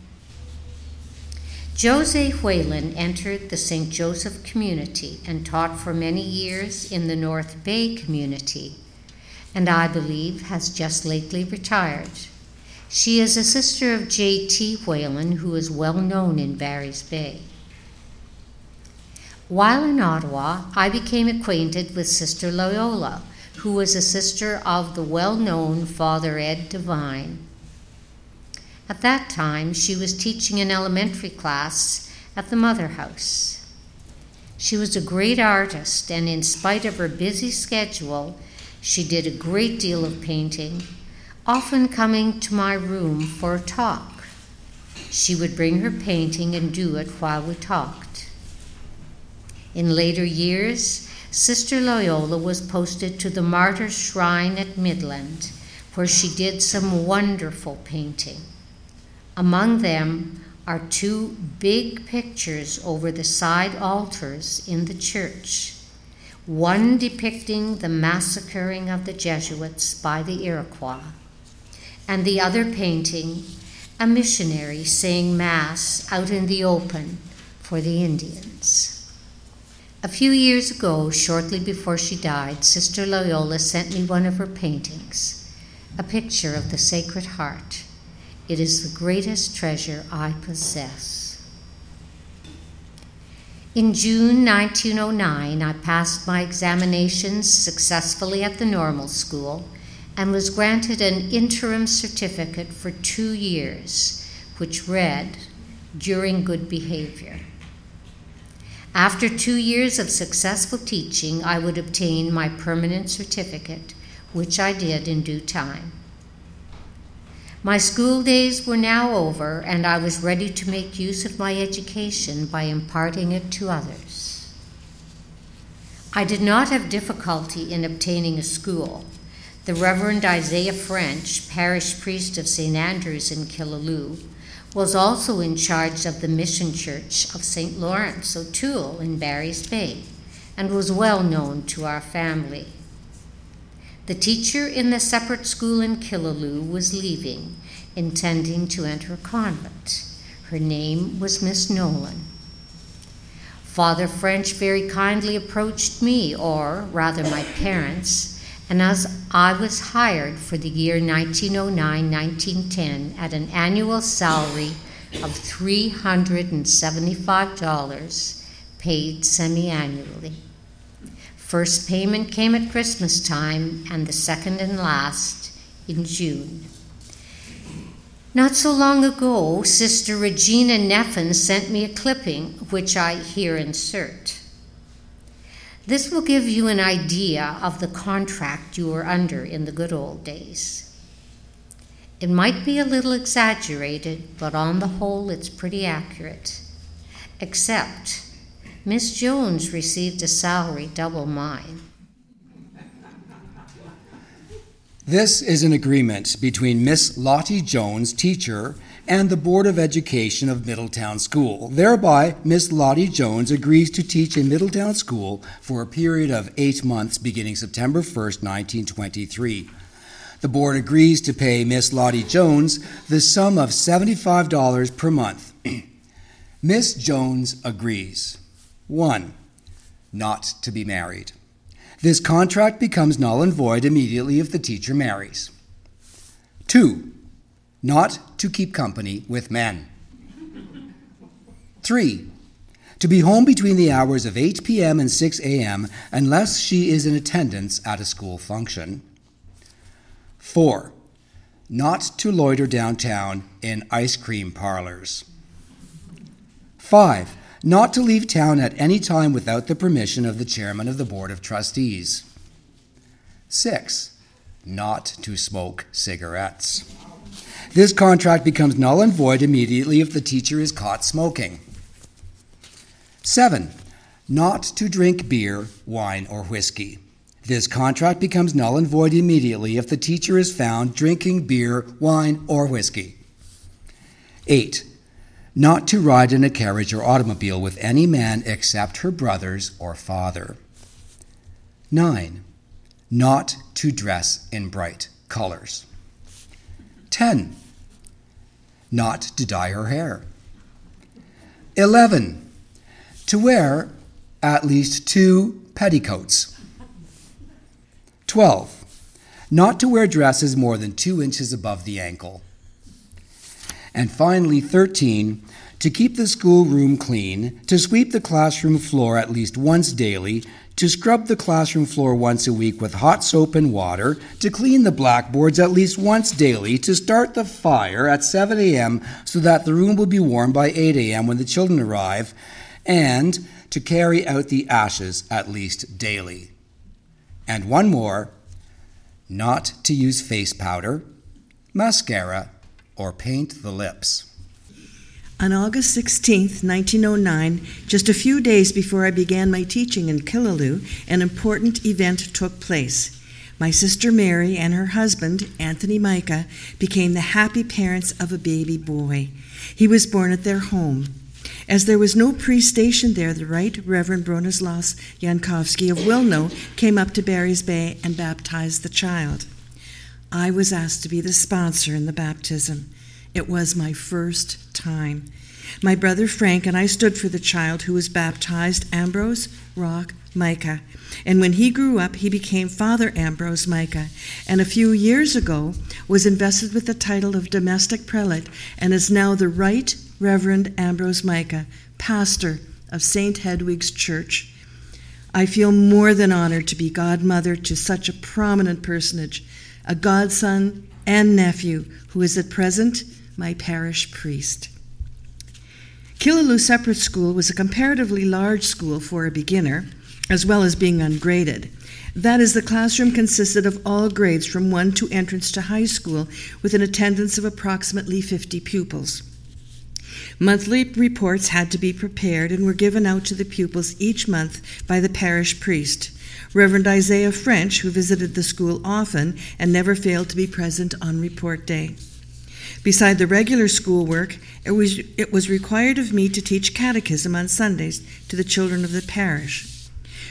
Jose Whalen entered the St. Joseph community and taught for many years in the North Bay community, and I believe has just lately retired. She is a sister of J.T. Whalen, who is well known in Barry's Bay. While in Ottawa, I became acquainted with Sister Loyola, who was a sister of the well known Father Ed Devine. At that time, she was teaching an elementary class at the Mother House. She was a great artist, and in spite of her busy schedule, she did a great deal of painting, often coming to my room for a talk. She would bring her painting and do it while we talked. In later years, Sister Loyola was posted to the Martyr's Shrine at Midland, where she did some wonderful painting. Among them are two big pictures over the side altars in the church, one depicting the massacring of the Jesuits by the Iroquois, and the other painting a missionary saying Mass out in the open for the Indians. A few years ago, shortly before she died, Sister Loyola sent me one of her paintings, a picture of the Sacred Heart. It is the greatest treasure I possess. In June 1909, I passed my examinations successfully at the normal school and was granted an interim certificate for two years, which read, During Good Behavior. After two years of successful teaching, I would obtain my permanent certificate, which I did in due time. My school days were now over, and I was ready to make use of my education by imparting it to others. I did not have difficulty in obtaining a school. The Reverend Isaiah French, parish priest of St. Andrews in Killaloe, was also in charge of the Mission Church of St. Lawrence O'Toole in Barry's Bay and was well known to our family. The teacher in the separate school in Killaloe was leaving, intending to enter a convent. Her name was Miss Nolan. Father French very kindly approached me, or rather my parents, and as I was hired for the year 1909 1910 at an annual salary of $375 paid semi annually. First payment came at Christmas time, and the second and last in June. Not so long ago, Sister Regina Neffen sent me a clipping, which I here insert. This will give you an idea of the contract you were under in the good old days. It might be a little exaggerated, but on the whole, it's pretty accurate. Except, Miss Jones received a salary double mine. This is an agreement between Miss Lottie Jones, teacher, and the Board of Education of Middletown School. Thereby, Miss Lottie Jones agrees to teach in Middletown School for a period of eight months beginning September 1st, 1923. The board agrees to pay Miss Lottie Jones the sum of $75 per month. Miss Jones agrees. 1. Not to be married. This contract becomes null and void immediately if the teacher marries. 2. Not to keep company with men. 3. To be home between the hours of 8 p.m. and 6 a.m. unless she is in attendance at a school function. 4. Not to loiter downtown in ice cream parlors. 5 not to leave town at any time without the permission of the chairman of the Board of Trustees. 6. Not to smoke cigarettes. This contract becomes null and void immediately if the teacher is caught smoking. 7. Not to drink beer, wine, or whiskey. This contract becomes null and void immediately if the teacher is found drinking beer, wine, or whiskey. 8 not to ride in a carriage or automobile with any man except her brothers or father. 9. Not to dress in bright colors. 10. Not to dye her hair. 11. To wear at least two petticoats. 12. Not to wear dresses more than two inches above the ankle. And finally, 13, to keep the schoolroom clean, to sweep the classroom floor at least once daily, to scrub the classroom floor once a week with hot soap and water, to clean the blackboards at least once daily, to start the fire at 7 a.m. so that the room will be warm by 8 a.m. when the children arrive, and to carry out the ashes at least daily. And one more not to use face powder, mascara, or paint the lips. On August 16, 1909, just a few days before I began my teaching in Killaloe, an important event took place. My sister Mary and her husband, Anthony Micah, became the happy parents of a baby boy. He was born at their home. As there was no priest stationed there, the Right Reverend Bronislaus Jankowski of Wilno came up to Barry's Bay and baptized the child. I was asked to be the sponsor in the baptism. It was my first time. My brother Frank and I stood for the child who was baptized, Ambrose Rock Micah. And when he grew up, he became Father Ambrose Micah, and a few years ago was invested with the title of domestic prelate and is now the Right Reverend Ambrose Micah, pastor of St. Hedwig's Church. I feel more than honored to be godmother to such a prominent personage a godson and nephew, who is at present my parish priest. Killaloe Separate School was a comparatively large school for a beginner, as well as being ungraded. That is, the classroom consisted of all grades from 1 to entrance to high school, with an attendance of approximately 50 pupils. Monthly reports had to be prepared and were given out to the pupils each month by the parish priest. Reverend Isaiah French, who visited the school often and never failed to be present on report day. Beside the regular schoolwork, it was, it was required of me to teach catechism on Sundays to the children of the parish.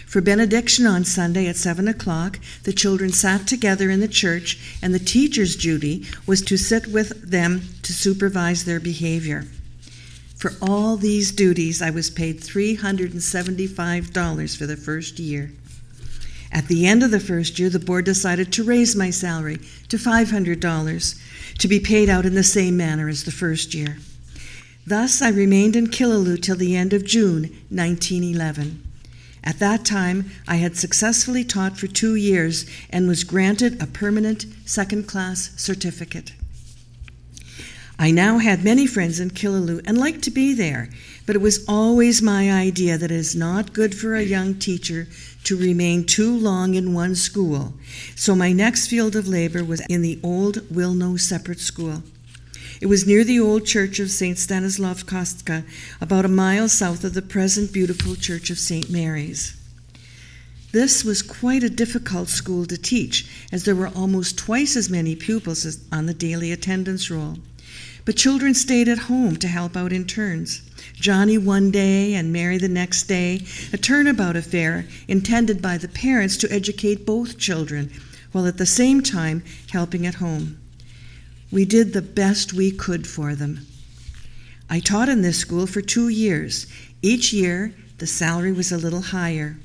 For benediction on Sunday at 7 o'clock, the children sat together in the church, and the teacher's duty was to sit with them to supervise their behavior. For all these duties, I was paid $375 for the first year. At the end of the first year, the board decided to raise my salary to $500 to be paid out in the same manner as the first year. Thus, I remained in Killaloe till the end of June 1911. At that time, I had successfully taught for two years and was granted a permanent second class certificate. I now had many friends in Killaloe and liked to be there, but it was always my idea that it is not good for a young teacher to remain too long in one school, so my next field of labor was in the old Wilno separate school. It was near the old church of St. Stanislav Kostka, about a mile south of the present beautiful church of St. Mary's. This was quite a difficult school to teach, as there were almost twice as many pupils on the daily attendance roll. But children stayed at home to help out in turns. Johnny one day and Mary the next day, a turnabout affair intended by the parents to educate both children, while at the same time helping at home. We did the best we could for them. I taught in this school for two years. Each year, the salary was a little higher.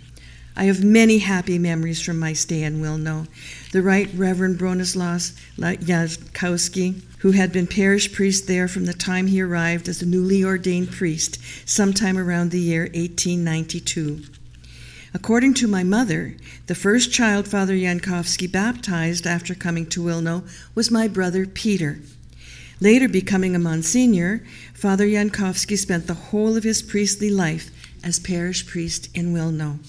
I have many happy memories from my stay in Wilno. The Right Reverend Bronislaus Jankowski, who had been parish priest there from the time he arrived as a newly ordained priest, sometime around the year 1892. According to my mother, the first child Father Jankowski baptized after coming to Wilno was my brother Peter. Later becoming a Monsignor, Father Jankowski spent the whole of his priestly life as parish priest in Wilno.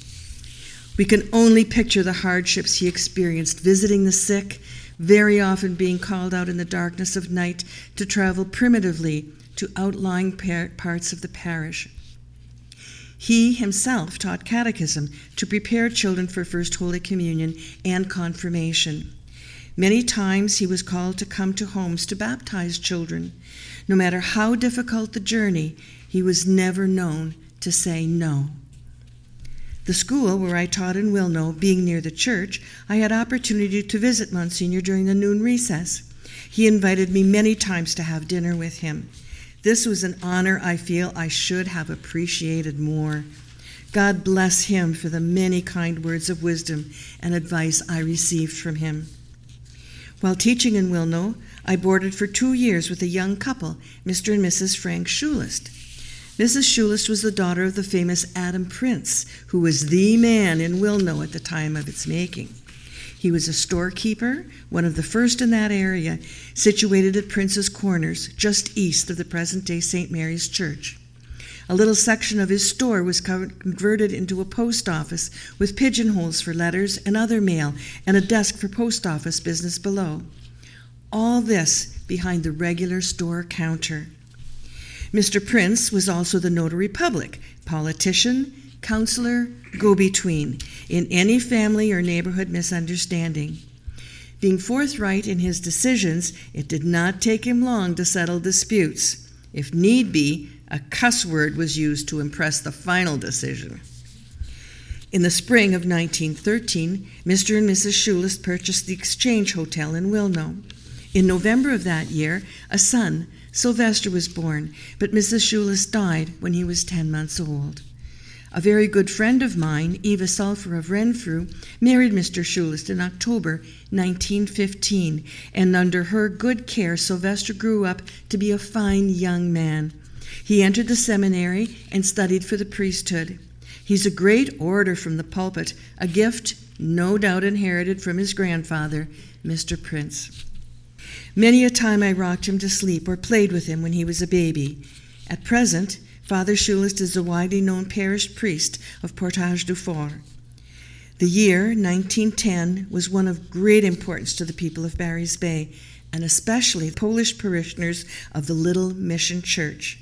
We can only picture the hardships he experienced visiting the sick, very often being called out in the darkness of night to travel primitively to outlying par- parts of the parish. He himself taught catechism to prepare children for First Holy Communion and confirmation. Many times he was called to come to homes to baptize children. No matter how difficult the journey, he was never known to say no. The school where I taught in Wilno, being near the church, I had opportunity to visit Monsignor during the noon recess. He invited me many times to have dinner with him. This was an honor I feel I should have appreciated more. God bless him for the many kind words of wisdom and advice I received from him. While teaching in Wilno, I boarded for two years with a young couple, Mr. and Mrs. Frank Schulist. Mrs. Schulist was the daughter of the famous Adam Prince, who was the man in Wilno at the time of its making. He was a storekeeper, one of the first in that area, situated at Prince's Corners, just east of the present day St. Mary's Church. A little section of his store was converted into a post office with pigeonholes for letters and other mail, and a desk for post office business below. All this behind the regular store counter. Mr. Prince was also the notary public, politician, counselor, go between in any family or neighborhood misunderstanding. Being forthright in his decisions, it did not take him long to settle disputes. If need be, a cuss word was used to impress the final decision. In the spring of 1913, Mr. and Mrs. Schulist purchased the Exchange Hotel in Wilno. In November of that year, a son, Sylvester, was born, but Mrs. Schulist died when he was 10 months old. A very good friend of mine, Eva Sulphur of Renfrew, married Mr. Schulist in October 1915, and under her good care, Sylvester grew up to be a fine young man. He entered the seminary and studied for the priesthood. He's a great orator from the pulpit, a gift no doubt inherited from his grandfather, Mr. Prince. Many a time I rocked him to sleep or played with him when he was a baby. At present, Father Schulist is a widely known parish priest of Portage du Fort. The year 1910 was one of great importance to the people of Barry's Bay, and especially Polish parishioners of the Little Mission Church.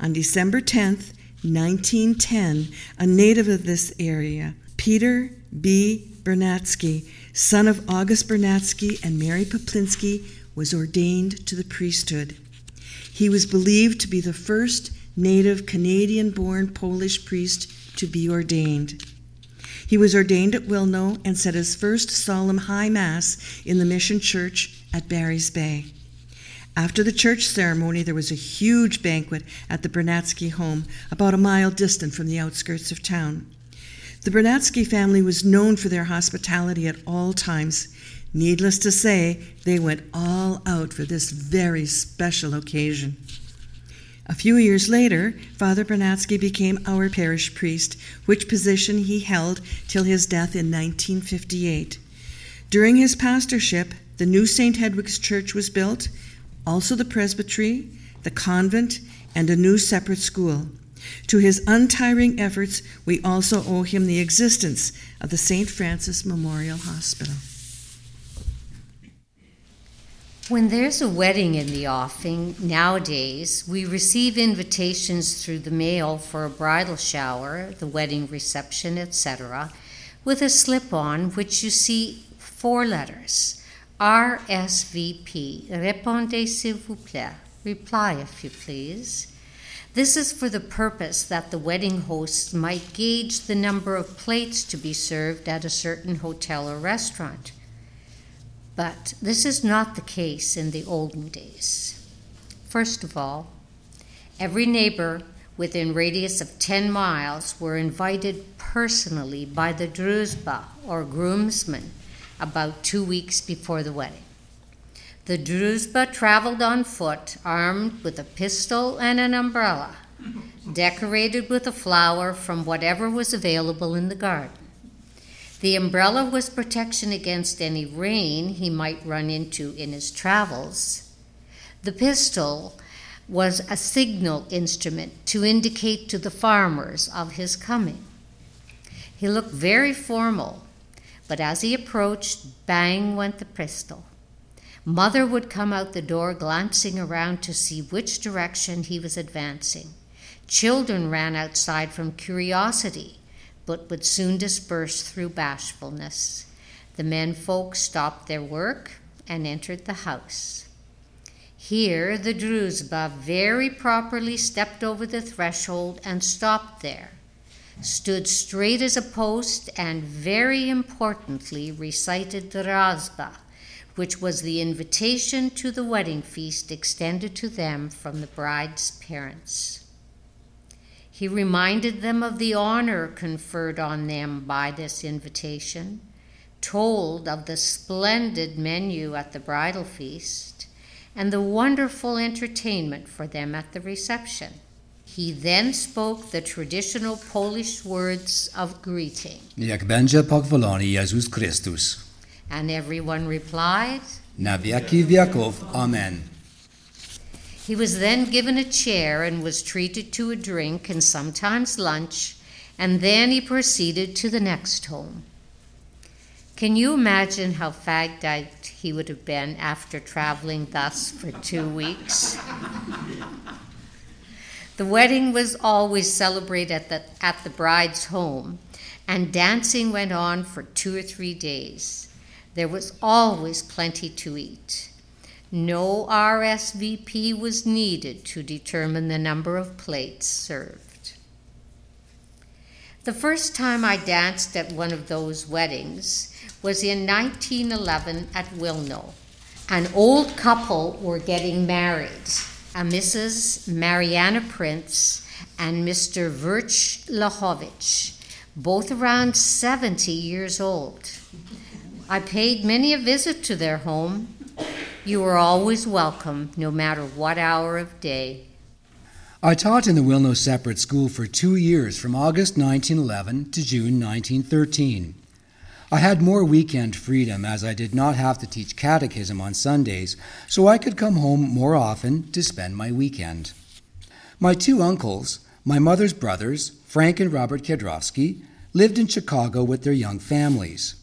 On December 10th, 1910, a native of this area, Peter B. Bernatsky, son of August Bernatsky and Mary Poplinski, was ordained to the priesthood. He was believed to be the first native Canadian born Polish priest to be ordained. He was ordained at Wilno and said his first solemn high mass in the mission church at Barry's Bay. After the church ceremony, there was a huge banquet at the Bernatsky home, about a mile distant from the outskirts of town. The Bernatsky family was known for their hospitality at all times. Needless to say, they went all out for this very special occasion. A few years later, Father Bernatsky became our parish priest, which position he held till his death in 1958. During his pastorship, the new St. Hedwig's Church was built, also the presbytery, the convent, and a new separate school. To his untiring efforts, we also owe him the existence of the St. Francis Memorial Hospital. When there's a wedding in the offing, nowadays, we receive invitations through the mail for a bridal shower, the wedding reception, etc., with a slip on which you see four letters RSVP. Répondez s'il vous plaît. Reply if you please. This is for the purpose that the wedding hosts might gauge the number of plates to be served at a certain hotel or restaurant. But this is not the case in the olden days. First of all, every neighbor within radius of 10 miles were invited personally by the druzba or groomsman about two weeks before the wedding. The druzba traveled on foot, armed with a pistol and an umbrella, decorated with a flower from whatever was available in the garden. The umbrella was protection against any rain he might run into in his travels. The pistol was a signal instrument to indicate to the farmers of his coming. He looked very formal, but as he approached, bang went the pistol. Mother would come out the door, glancing around to see which direction he was advancing. Children ran outside from curiosity but would soon disperse through bashfulness. The men folk stopped their work and entered the house. Here the Druzba very properly stepped over the threshold and stopped there, stood straight as a post, and very importantly recited the razba, which was the invitation to the wedding feast extended to them from the bride's parents. He reminded them of the honor conferred on them by this invitation, told of the splendid menu at the bridal feast, and the wonderful entertainment for them at the reception. He then spoke the traditional Polish words of greeting. Jak będzie pochwalony Jezus Chrystus. And everyone replied, Na wieki wieków. Amen. He was then given a chair and was treated to a drink and sometimes lunch, and then he proceeded to the next home. Can you imagine how fagged out he would have been after traveling thus for two weeks? the wedding was always celebrated at the, at the bride's home, and dancing went on for two or three days. There was always plenty to eat. No RSVP was needed to determine the number of plates served. The first time I danced at one of those weddings was in 1911 at Wilno. An old couple were getting married, a Mrs. Mariana Prince and Mr. Virch Lahovich, both around 70 years old. I paid many a visit to their home you are always welcome, no matter what hour of day. I taught in the Wilno Separate School for two years from August 1911 to June 1913. I had more weekend freedom as I did not have to teach catechism on Sundays, so I could come home more often to spend my weekend. My two uncles, my mother's brothers, Frank and Robert Kedrowski, lived in Chicago with their young families.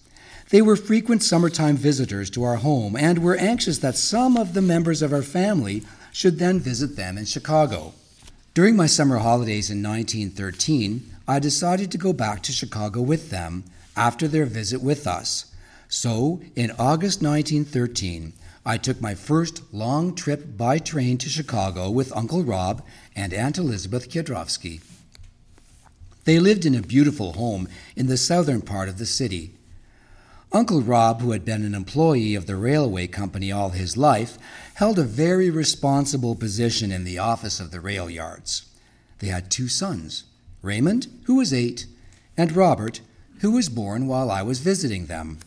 They were frequent summertime visitors to our home and were anxious that some of the members of our family should then visit them in Chicago. During my summer holidays in 1913, I decided to go back to Chicago with them after their visit with us. So, in August 1913, I took my first long trip by train to Chicago with Uncle Rob and Aunt Elizabeth Kiedrowski. They lived in a beautiful home in the southern part of the city. Uncle Rob, who had been an employee of the railway company all his life, held a very responsible position in the office of the rail yards. They had two sons Raymond, who was eight, and Robert, who was born while I was visiting them.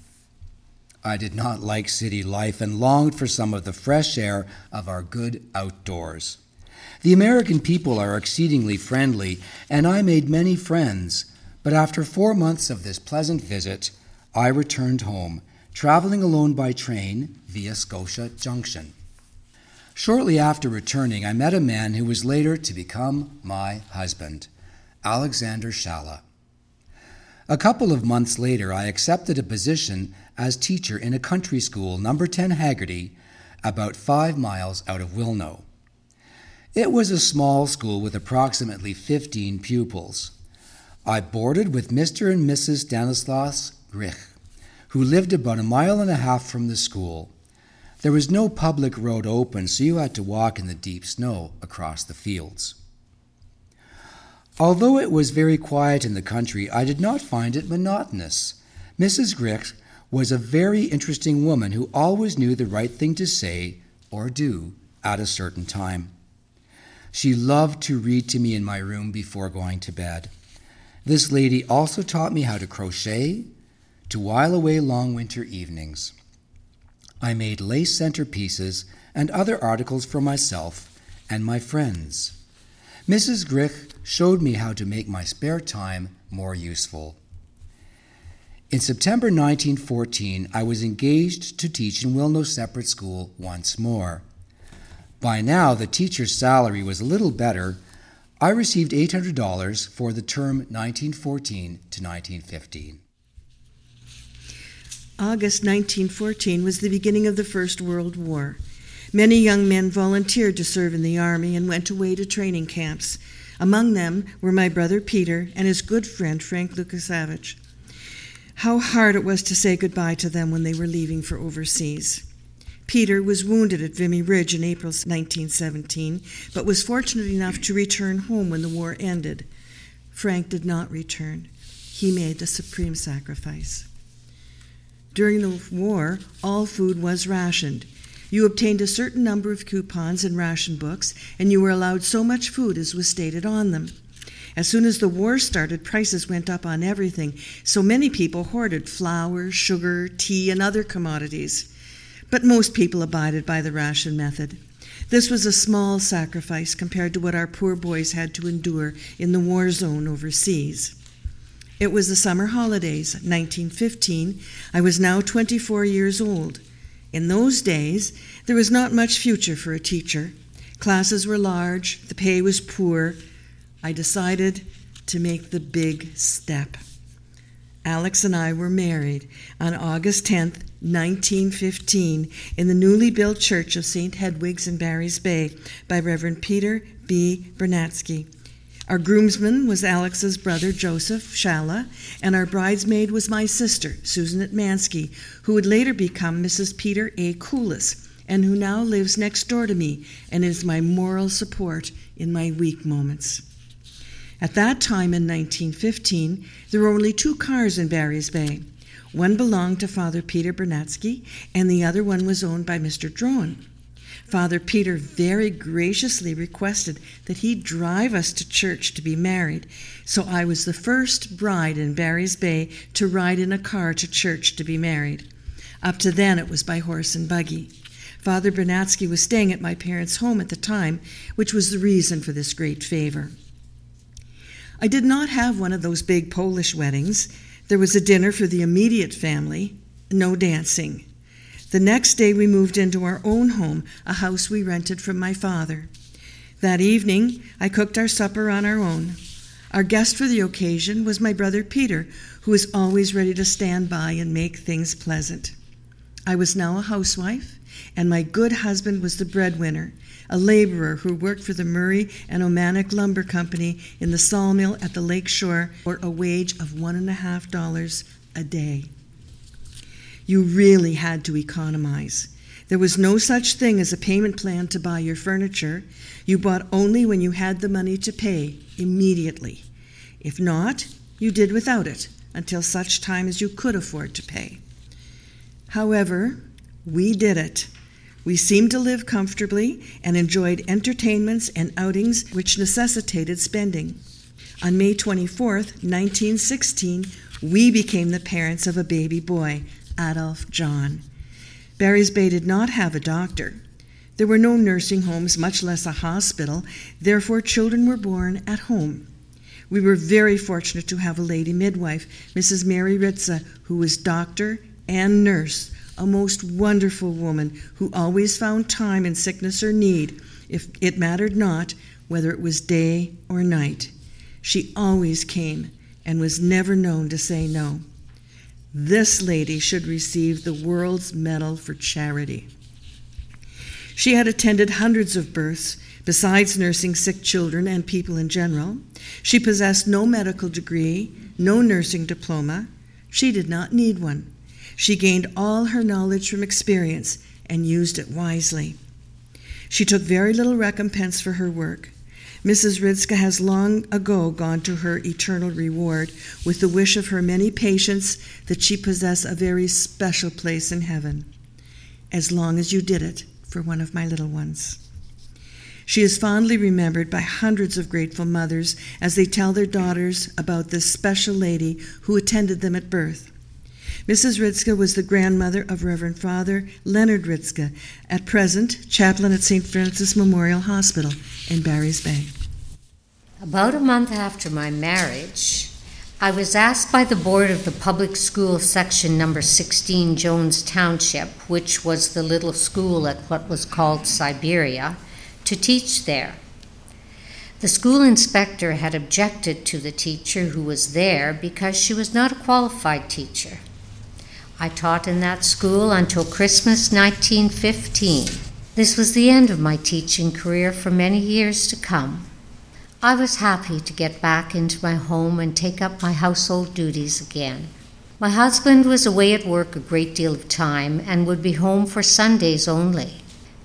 I did not like city life and longed for some of the fresh air of our good outdoors. The American people are exceedingly friendly, and I made many friends. But after four months of this pleasant visit, I returned home, traveling alone by train via Scotia Junction. Shortly after returning, I met a man who was later to become my husband, Alexander Shalla. A couple of months later, I accepted a position as teacher in a country school, number 10 Hagarty, about five miles out of Wilno. It was a small school with approximately 15 pupils. I boarded with Mr. and Mrs. Stanislaus Grich, who lived about a mile and a half from the school. There was no public road open, so you had to walk in the deep snow across the fields. Although it was very quiet in the country, I did not find it monotonous. Mrs. Grix was a very interesting woman who always knew the right thing to say or do at a certain time. She loved to read to me in my room before going to bed. This lady also taught me how to crochet to while away long winter evenings. I made lace centerpieces and other articles for myself and my friends. Mrs. Grich showed me how to make my spare time more useful. In September 1914, I was engaged to teach in Wilno Separate School once more. By now, the teacher's salary was a little better. I received $800 for the term 1914 to 1915. August 1914 was the beginning of the First World War. Many young men volunteered to serve in the Army and went away to training camps. Among them were my brother Peter and his good friend Frank Lukasevich. How hard it was to say goodbye to them when they were leaving for overseas. Peter was wounded at Vimy Ridge in April 1917, but was fortunate enough to return home when the war ended. Frank did not return. He made the supreme sacrifice. During the war, all food was rationed. You obtained a certain number of coupons and ration books, and you were allowed so much food as was stated on them. As soon as the war started, prices went up on everything, so many people hoarded flour, sugar, tea, and other commodities. But most people abided by the ration method. This was a small sacrifice compared to what our poor boys had to endure in the war zone overseas. It was the summer holidays, 1915. I was now 24 years old. In those days, there was not much future for a teacher. Classes were large, the pay was poor. I decided to make the big step. Alex and I were married on August 10th, 1915, in the newly built church of St. Hedwig's in Barry's Bay by Reverend Peter B. Bernatsky. Our groomsman was Alex's brother Joseph Shalla, and our bridesmaid was my sister, Susan Etmansky, who would later become Mrs. Peter A. Coolis, and who now lives next door to me and is my moral support in my weak moments. At that time in 1915, there were only two cars in Barry's Bay. One belonged to Father Peter Bernatsky, and the other one was owned by Mr. Drowan. Father Peter very graciously requested that he drive us to church to be married, so I was the first bride in Barry's Bay to ride in a car to church to be married. Up to then, it was by horse and buggy. Father Bernatsky was staying at my parents' home at the time, which was the reason for this great favor. I did not have one of those big Polish weddings. There was a dinner for the immediate family, no dancing. The next day, we moved into our own home, a house we rented from my father. That evening, I cooked our supper on our own. Our guest for the occasion was my brother Peter, who was always ready to stand by and make things pleasant. I was now a housewife, and my good husband was the breadwinner, a laborer who worked for the Murray and Omanic Lumber Company in the sawmill at the lake shore for a wage of one and a half dollars a day you really had to economize. There was no such thing as a payment plan to buy your furniture. You bought only when you had the money to pay immediately. If not, you did without it until such time as you could afford to pay. However, we did it. We seemed to live comfortably and enjoyed entertainments and outings which necessitated spending. On May 24th, 1916, we became the parents of a baby boy Adolf John. Barry's Bay did not have a doctor. There were no nursing homes, much less a hospital, therefore, children were born at home. We were very fortunate to have a lady midwife, Mrs. Mary Ritza, who was doctor and nurse, a most wonderful woman who always found time in sickness or need, if it mattered not whether it was day or night. She always came and was never known to say no. This lady should receive the World's Medal for Charity. She had attended hundreds of births, besides nursing sick children and people in general. She possessed no medical degree, no nursing diploma. She did not need one. She gained all her knowledge from experience and used it wisely. She took very little recompense for her work. Mrs. Ritska has long ago gone to her eternal reward with the wish of her many patients that she possess a very special place in heaven, as long as you did it for one of my little ones. She is fondly remembered by hundreds of grateful mothers as they tell their daughters about this special lady who attended them at birth. Mrs. Ritska was the grandmother of Reverend Father Leonard Ritska, at present chaplain at St. Francis Memorial Hospital in Barry's Bay. About a month after my marriage, I was asked by the board of the public school section number 16 Jones Township, which was the little school at what was called Siberia, to teach there. The school inspector had objected to the teacher who was there because she was not a qualified teacher. I taught in that school until Christmas 1915. This was the end of my teaching career for many years to come. I was happy to get back into my home and take up my household duties again. My husband was away at work a great deal of time and would be home for Sundays only.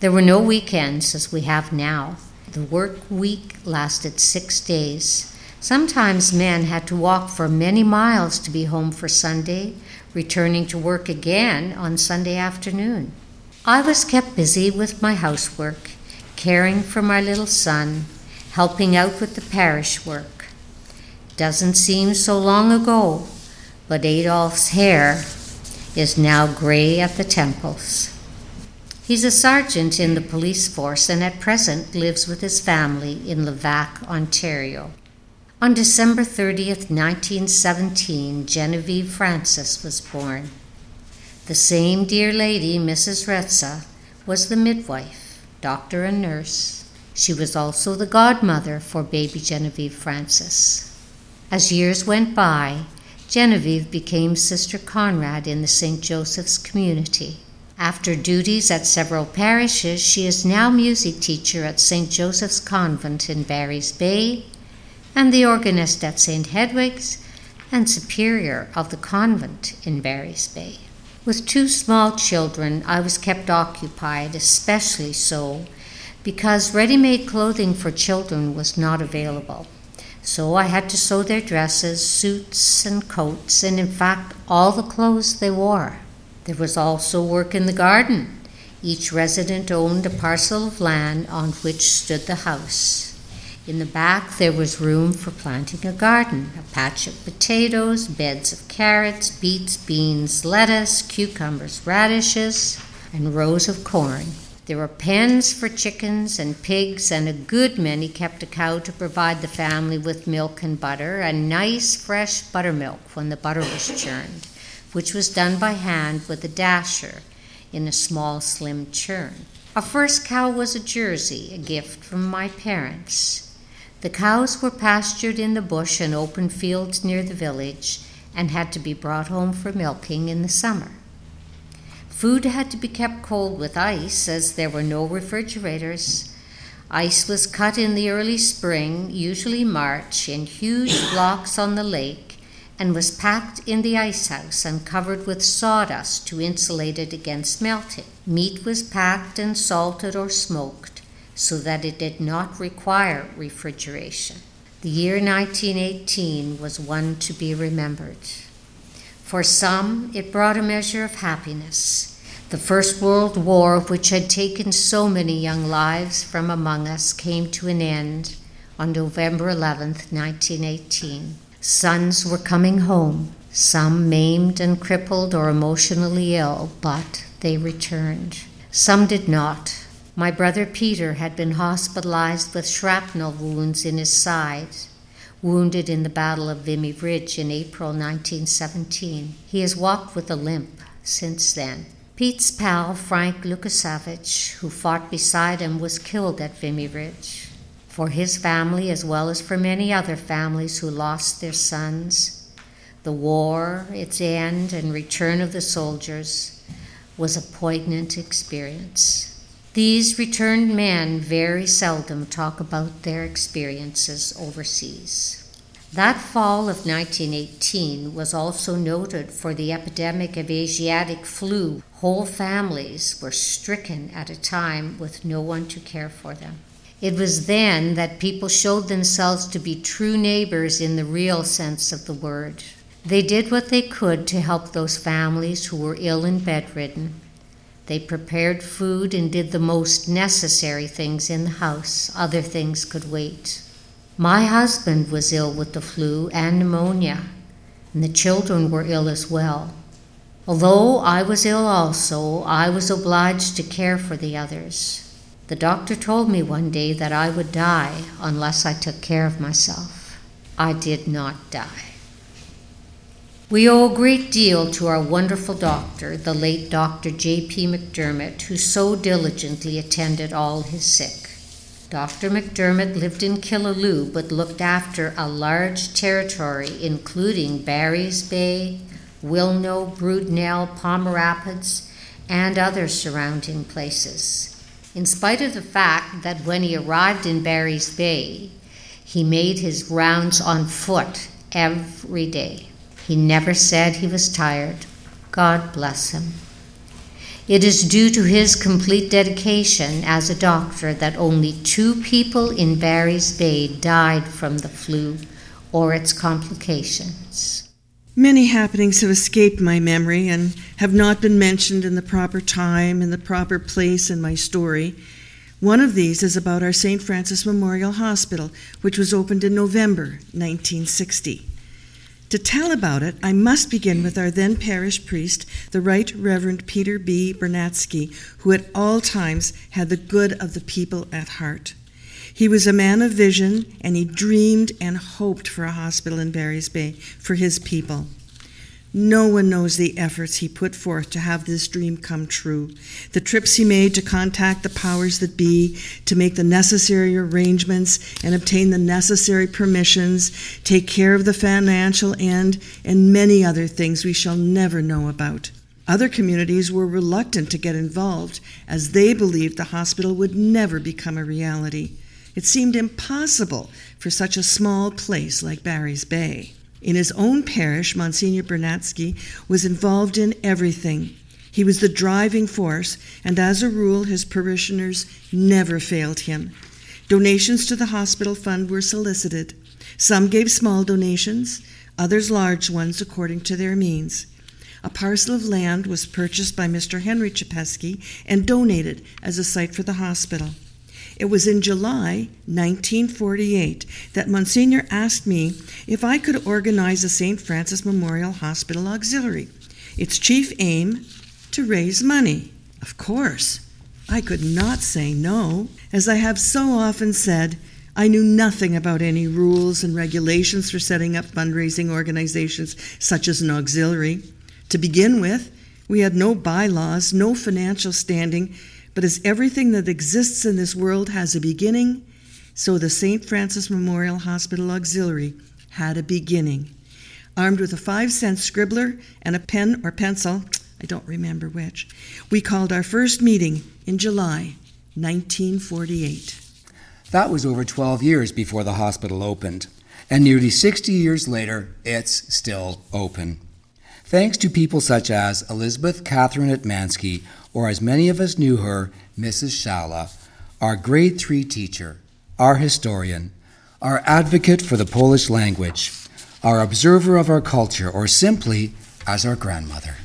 There were no weekends as we have now. The work week lasted six days. Sometimes men had to walk for many miles to be home for Sunday, returning to work again on Sunday afternoon. I was kept busy with my housework, caring for my little son, helping out with the parish work. Doesn't seem so long ago, but Adolf's hair is now gray at the temples. He's a sergeant in the police force and at present lives with his family in Levack, Ontario. On December 30th, 1917, Genevieve Francis was born. The same dear lady, Mrs. Retza, was the midwife, doctor, and nurse. She was also the godmother for baby Genevieve Francis. As years went by, Genevieve became Sister Conrad in the St. Joseph's community. After duties at several parishes, she is now music teacher at St. Joseph's Convent in Barry's Bay and the organist at St. Hedwig's and superior of the convent in Barry's Bay. With two small children, I was kept occupied, especially so because ready made clothing for children was not available. So I had to sew their dresses, suits, and coats, and in fact, all the clothes they wore. There was also work in the garden. Each resident owned a parcel of land on which stood the house. In the back, there was room for planting a garden a patch of potatoes, beds of carrots, beets, beans, lettuce, cucumbers, radishes, and rows of corn. There were pens for chickens and pigs, and a good many kept a cow to provide the family with milk and butter, and nice fresh buttermilk when the butter was churned, which was done by hand with a dasher in a small, slim churn. Our first cow was a Jersey, a gift from my parents. The cows were pastured in the bush and open fields near the village and had to be brought home for milking in the summer. Food had to be kept cold with ice as there were no refrigerators. Ice was cut in the early spring, usually March, in huge blocks on the lake and was packed in the ice house and covered with sawdust to insulate it against melting. Meat was packed and salted or smoked so that it did not require refrigeration. The year 1918 was one to be remembered. For some, it brought a measure of happiness. The First World War, which had taken so many young lives from among us, came to an end on November 11, 1918. Sons were coming home, some maimed and crippled or emotionally ill, but they returned. Some did not. My brother Peter had been hospitalized with shrapnel wounds in his side, wounded in the Battle of Vimy Ridge in April 1917. He has walked with a limp since then. Pete's pal, Frank Lukasevich, who fought beside him, was killed at Vimy Ridge. For his family, as well as for many other families who lost their sons, the war, its end, and return of the soldiers was a poignant experience. These returned men very seldom talk about their experiences overseas. That fall of 1918 was also noted for the epidemic of Asiatic flu. Whole families were stricken at a time with no one to care for them. It was then that people showed themselves to be true neighbors in the real sense of the word. They did what they could to help those families who were ill and bedridden. They prepared food and did the most necessary things in the house. Other things could wait. My husband was ill with the flu and pneumonia, and the children were ill as well. Although I was ill also, I was obliged to care for the others. The doctor told me one day that I would die unless I took care of myself. I did not die. We owe a great deal to our wonderful doctor, the late Dr. J.P. McDermott, who so diligently attended all his sick. Dr. McDermott lived in Killaloe but looked after a large territory including Barry's Bay, Wilno, Brudenell, Palmer Rapids, and other surrounding places. In spite of the fact that when he arrived in Barry's Bay, he made his rounds on foot every day. He never said he was tired. God bless him. It is due to his complete dedication as a doctor that only two people in Barry's Bay died from the flu or its complications. Many happenings have escaped my memory and have not been mentioned in the proper time and the proper place in my story. One of these is about our St. Francis Memorial Hospital, which was opened in November 1960. To tell about it, I must begin with our then parish priest, the Right Reverend Peter B. Bernatsky, who at all times had the good of the people at heart. He was a man of vision, and he dreamed and hoped for a hospital in Barry's Bay for his people. No one knows the efforts he put forth to have this dream come true, the trips he made to contact the powers that be, to make the necessary arrangements and obtain the necessary permissions, take care of the financial end, and many other things we shall never know about. Other communities were reluctant to get involved as they believed the hospital would never become a reality. It seemed impossible for such a small place like Barry's Bay. In his own parish, Monsignor Bernatsky was involved in everything. He was the driving force, and as a rule, his parishioners never failed him. Donations to the hospital fund were solicited. Some gave small donations, others large ones according to their means. A parcel of land was purchased by Mr. Henry Chapesky and donated as a site for the hospital. It was in July 1948 that Monsignor asked me if I could organize a St. Francis Memorial Hospital Auxiliary, its chief aim to raise money. Of course, I could not say no. As I have so often said, I knew nothing about any rules and regulations for setting up fundraising organizations such as an auxiliary. To begin with, we had no bylaws, no financial standing, but as everything that exists in this world has a beginning, so the St. Francis Memorial Hospital Auxiliary had a beginning. Armed with a five cent scribbler and a pen or pencil, I don't remember which, we called our first meeting in July 1948. That was over 12 years before the hospital opened, and nearly 60 years later, it's still open. Thanks to people such as Elizabeth Catherine Etmansky, or as many of us knew her, Mrs. Shalla, our grade three teacher, our historian, our advocate for the Polish language, our observer of our culture, or simply as our grandmother.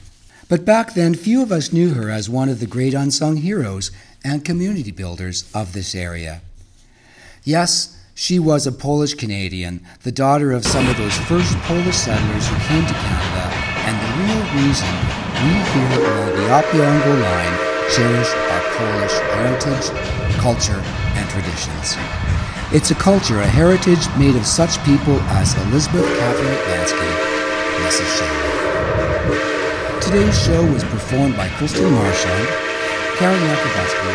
But back then, few of us knew her as one of the great unsung heroes and community builders of this area. Yes, she was a Polish Canadian, the daughter of some of those first Polish settlers who came to Canada, and the real reason we here along the Opeongo line cherish our Polish heritage, culture, and traditions. It's a culture, a heritage made of such people as Elizabeth Catherine Lansky, Mrs. Shalla. Today's show was performed by Kristen Marchand, Karen Yakabuski,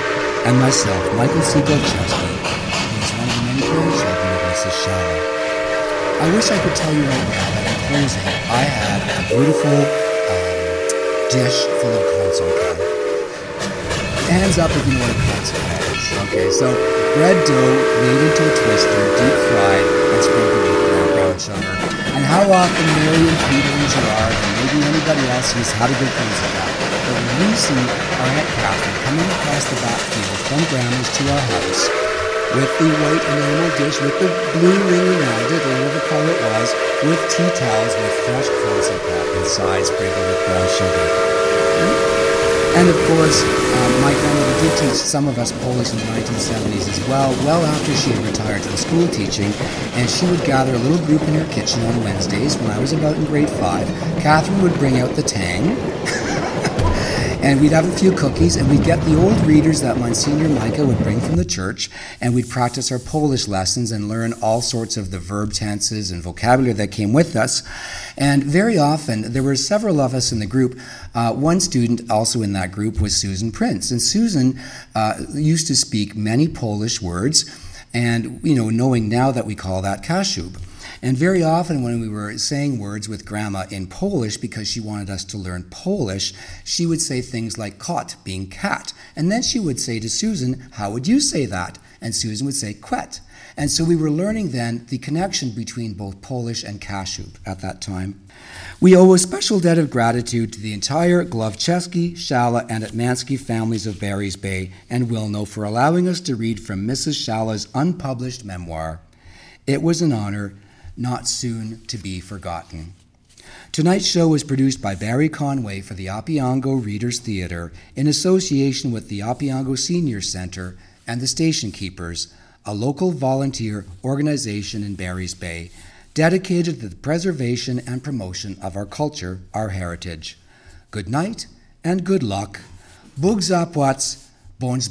and myself, Michael C. Golchowski, who is one of the many grandchildren of Mrs. Shalla. I wish I could tell you right now that in closing, I had a beautiful dish full of console Hands up if you know what a console is. Okay, so bread dough made into a twister, deep fried, and sprinkled with brown, brown sugar. And how often Mary and Peter and Gerard, and maybe anybody else who's had a good things like that, but when we see our Aunt Catherine coming across the backfield from Grandma's to our house, with the white enamel dish with the blue ring around it, or whatever color it was, with tea towels with fresh concentrate inside sprinkled with brown sugar. And of course, uh, my grandmother did teach some of us Polish in the 1970s as well, well after she had retired from school teaching. And she would gather a little group in her kitchen on Wednesdays when I was about in grade five. Catherine would bring out the tang. and we'd have a few cookies, and we'd get the old readers that Monsignor Micah would bring from the church, and we'd practice our Polish lessons and learn all sorts of the verb tenses and vocabulary that came with us. And very often, there were several of us in the group. Uh, one student also in that group was Susan Prince, and Susan uh, used to speak many Polish words, and you know, knowing now that we call that kashub. And very often, when we were saying words with Grandma in Polish because she wanted us to learn Polish, she would say things like kot, being cat. And then she would say to Susan, How would you say that? And Susan would say kwet. And so we were learning then the connection between both Polish and Kashub at that time. We owe a special debt of gratitude to the entire Glovcheski, Shalla, and Etmansky families of Barry's Bay and Wilno for allowing us to read from Mrs. Shalla's unpublished memoir. It was an honor not soon to be forgotten. Tonight's show was produced by Barry Conway for the Opeongo Readers Theater in association with the Opeongo Senior Center and the Station Keepers, a local volunteer organization in Barry's Bay dedicated to the preservation and promotion of our culture, our heritage. Good night and good luck. Bug zapłać, bądź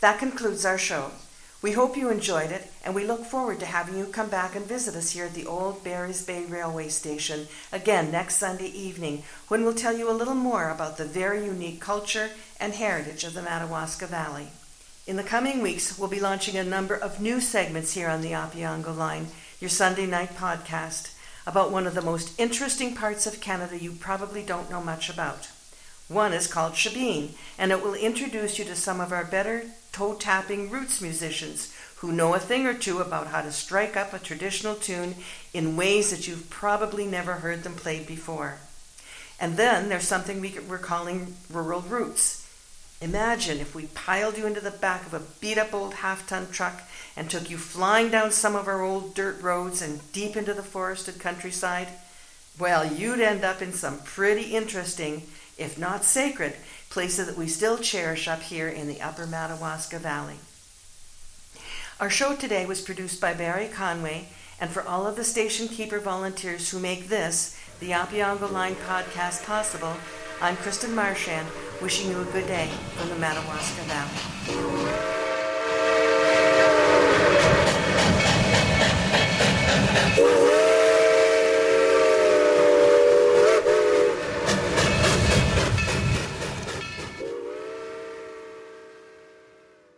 That concludes our show. We hope you enjoyed it, and we look forward to having you come back and visit us here at the old Barry's Bay Railway Station again next Sunday evening, when we'll tell you a little more about the very unique culture and heritage of the Madawaska Valley. In the coming weeks, we'll be launching a number of new segments here on the Opeongo Line, your Sunday night podcast, about one of the most interesting parts of Canada you probably don't know much about. One is called Shebeen, and it will introduce you to some of our better toe tapping roots musicians who know a thing or two about how to strike up a traditional tune in ways that you've probably never heard them played before. And then there's something we, are calling rural roots. Imagine if we piled you into the back of a beat up old half ton truck and took you flying down some of our old dirt roads and deep into the forested countryside. Well, you'd end up in some pretty interesting if not sacred, places that we still cherish up here in the upper Madawaska Valley. Our show today was produced by Barry Conway, and for all of the station keeper volunteers who make this, the Opeongo Line podcast, possible, I'm Kristen Marchand, wishing you a good day from the Madawaska Valley.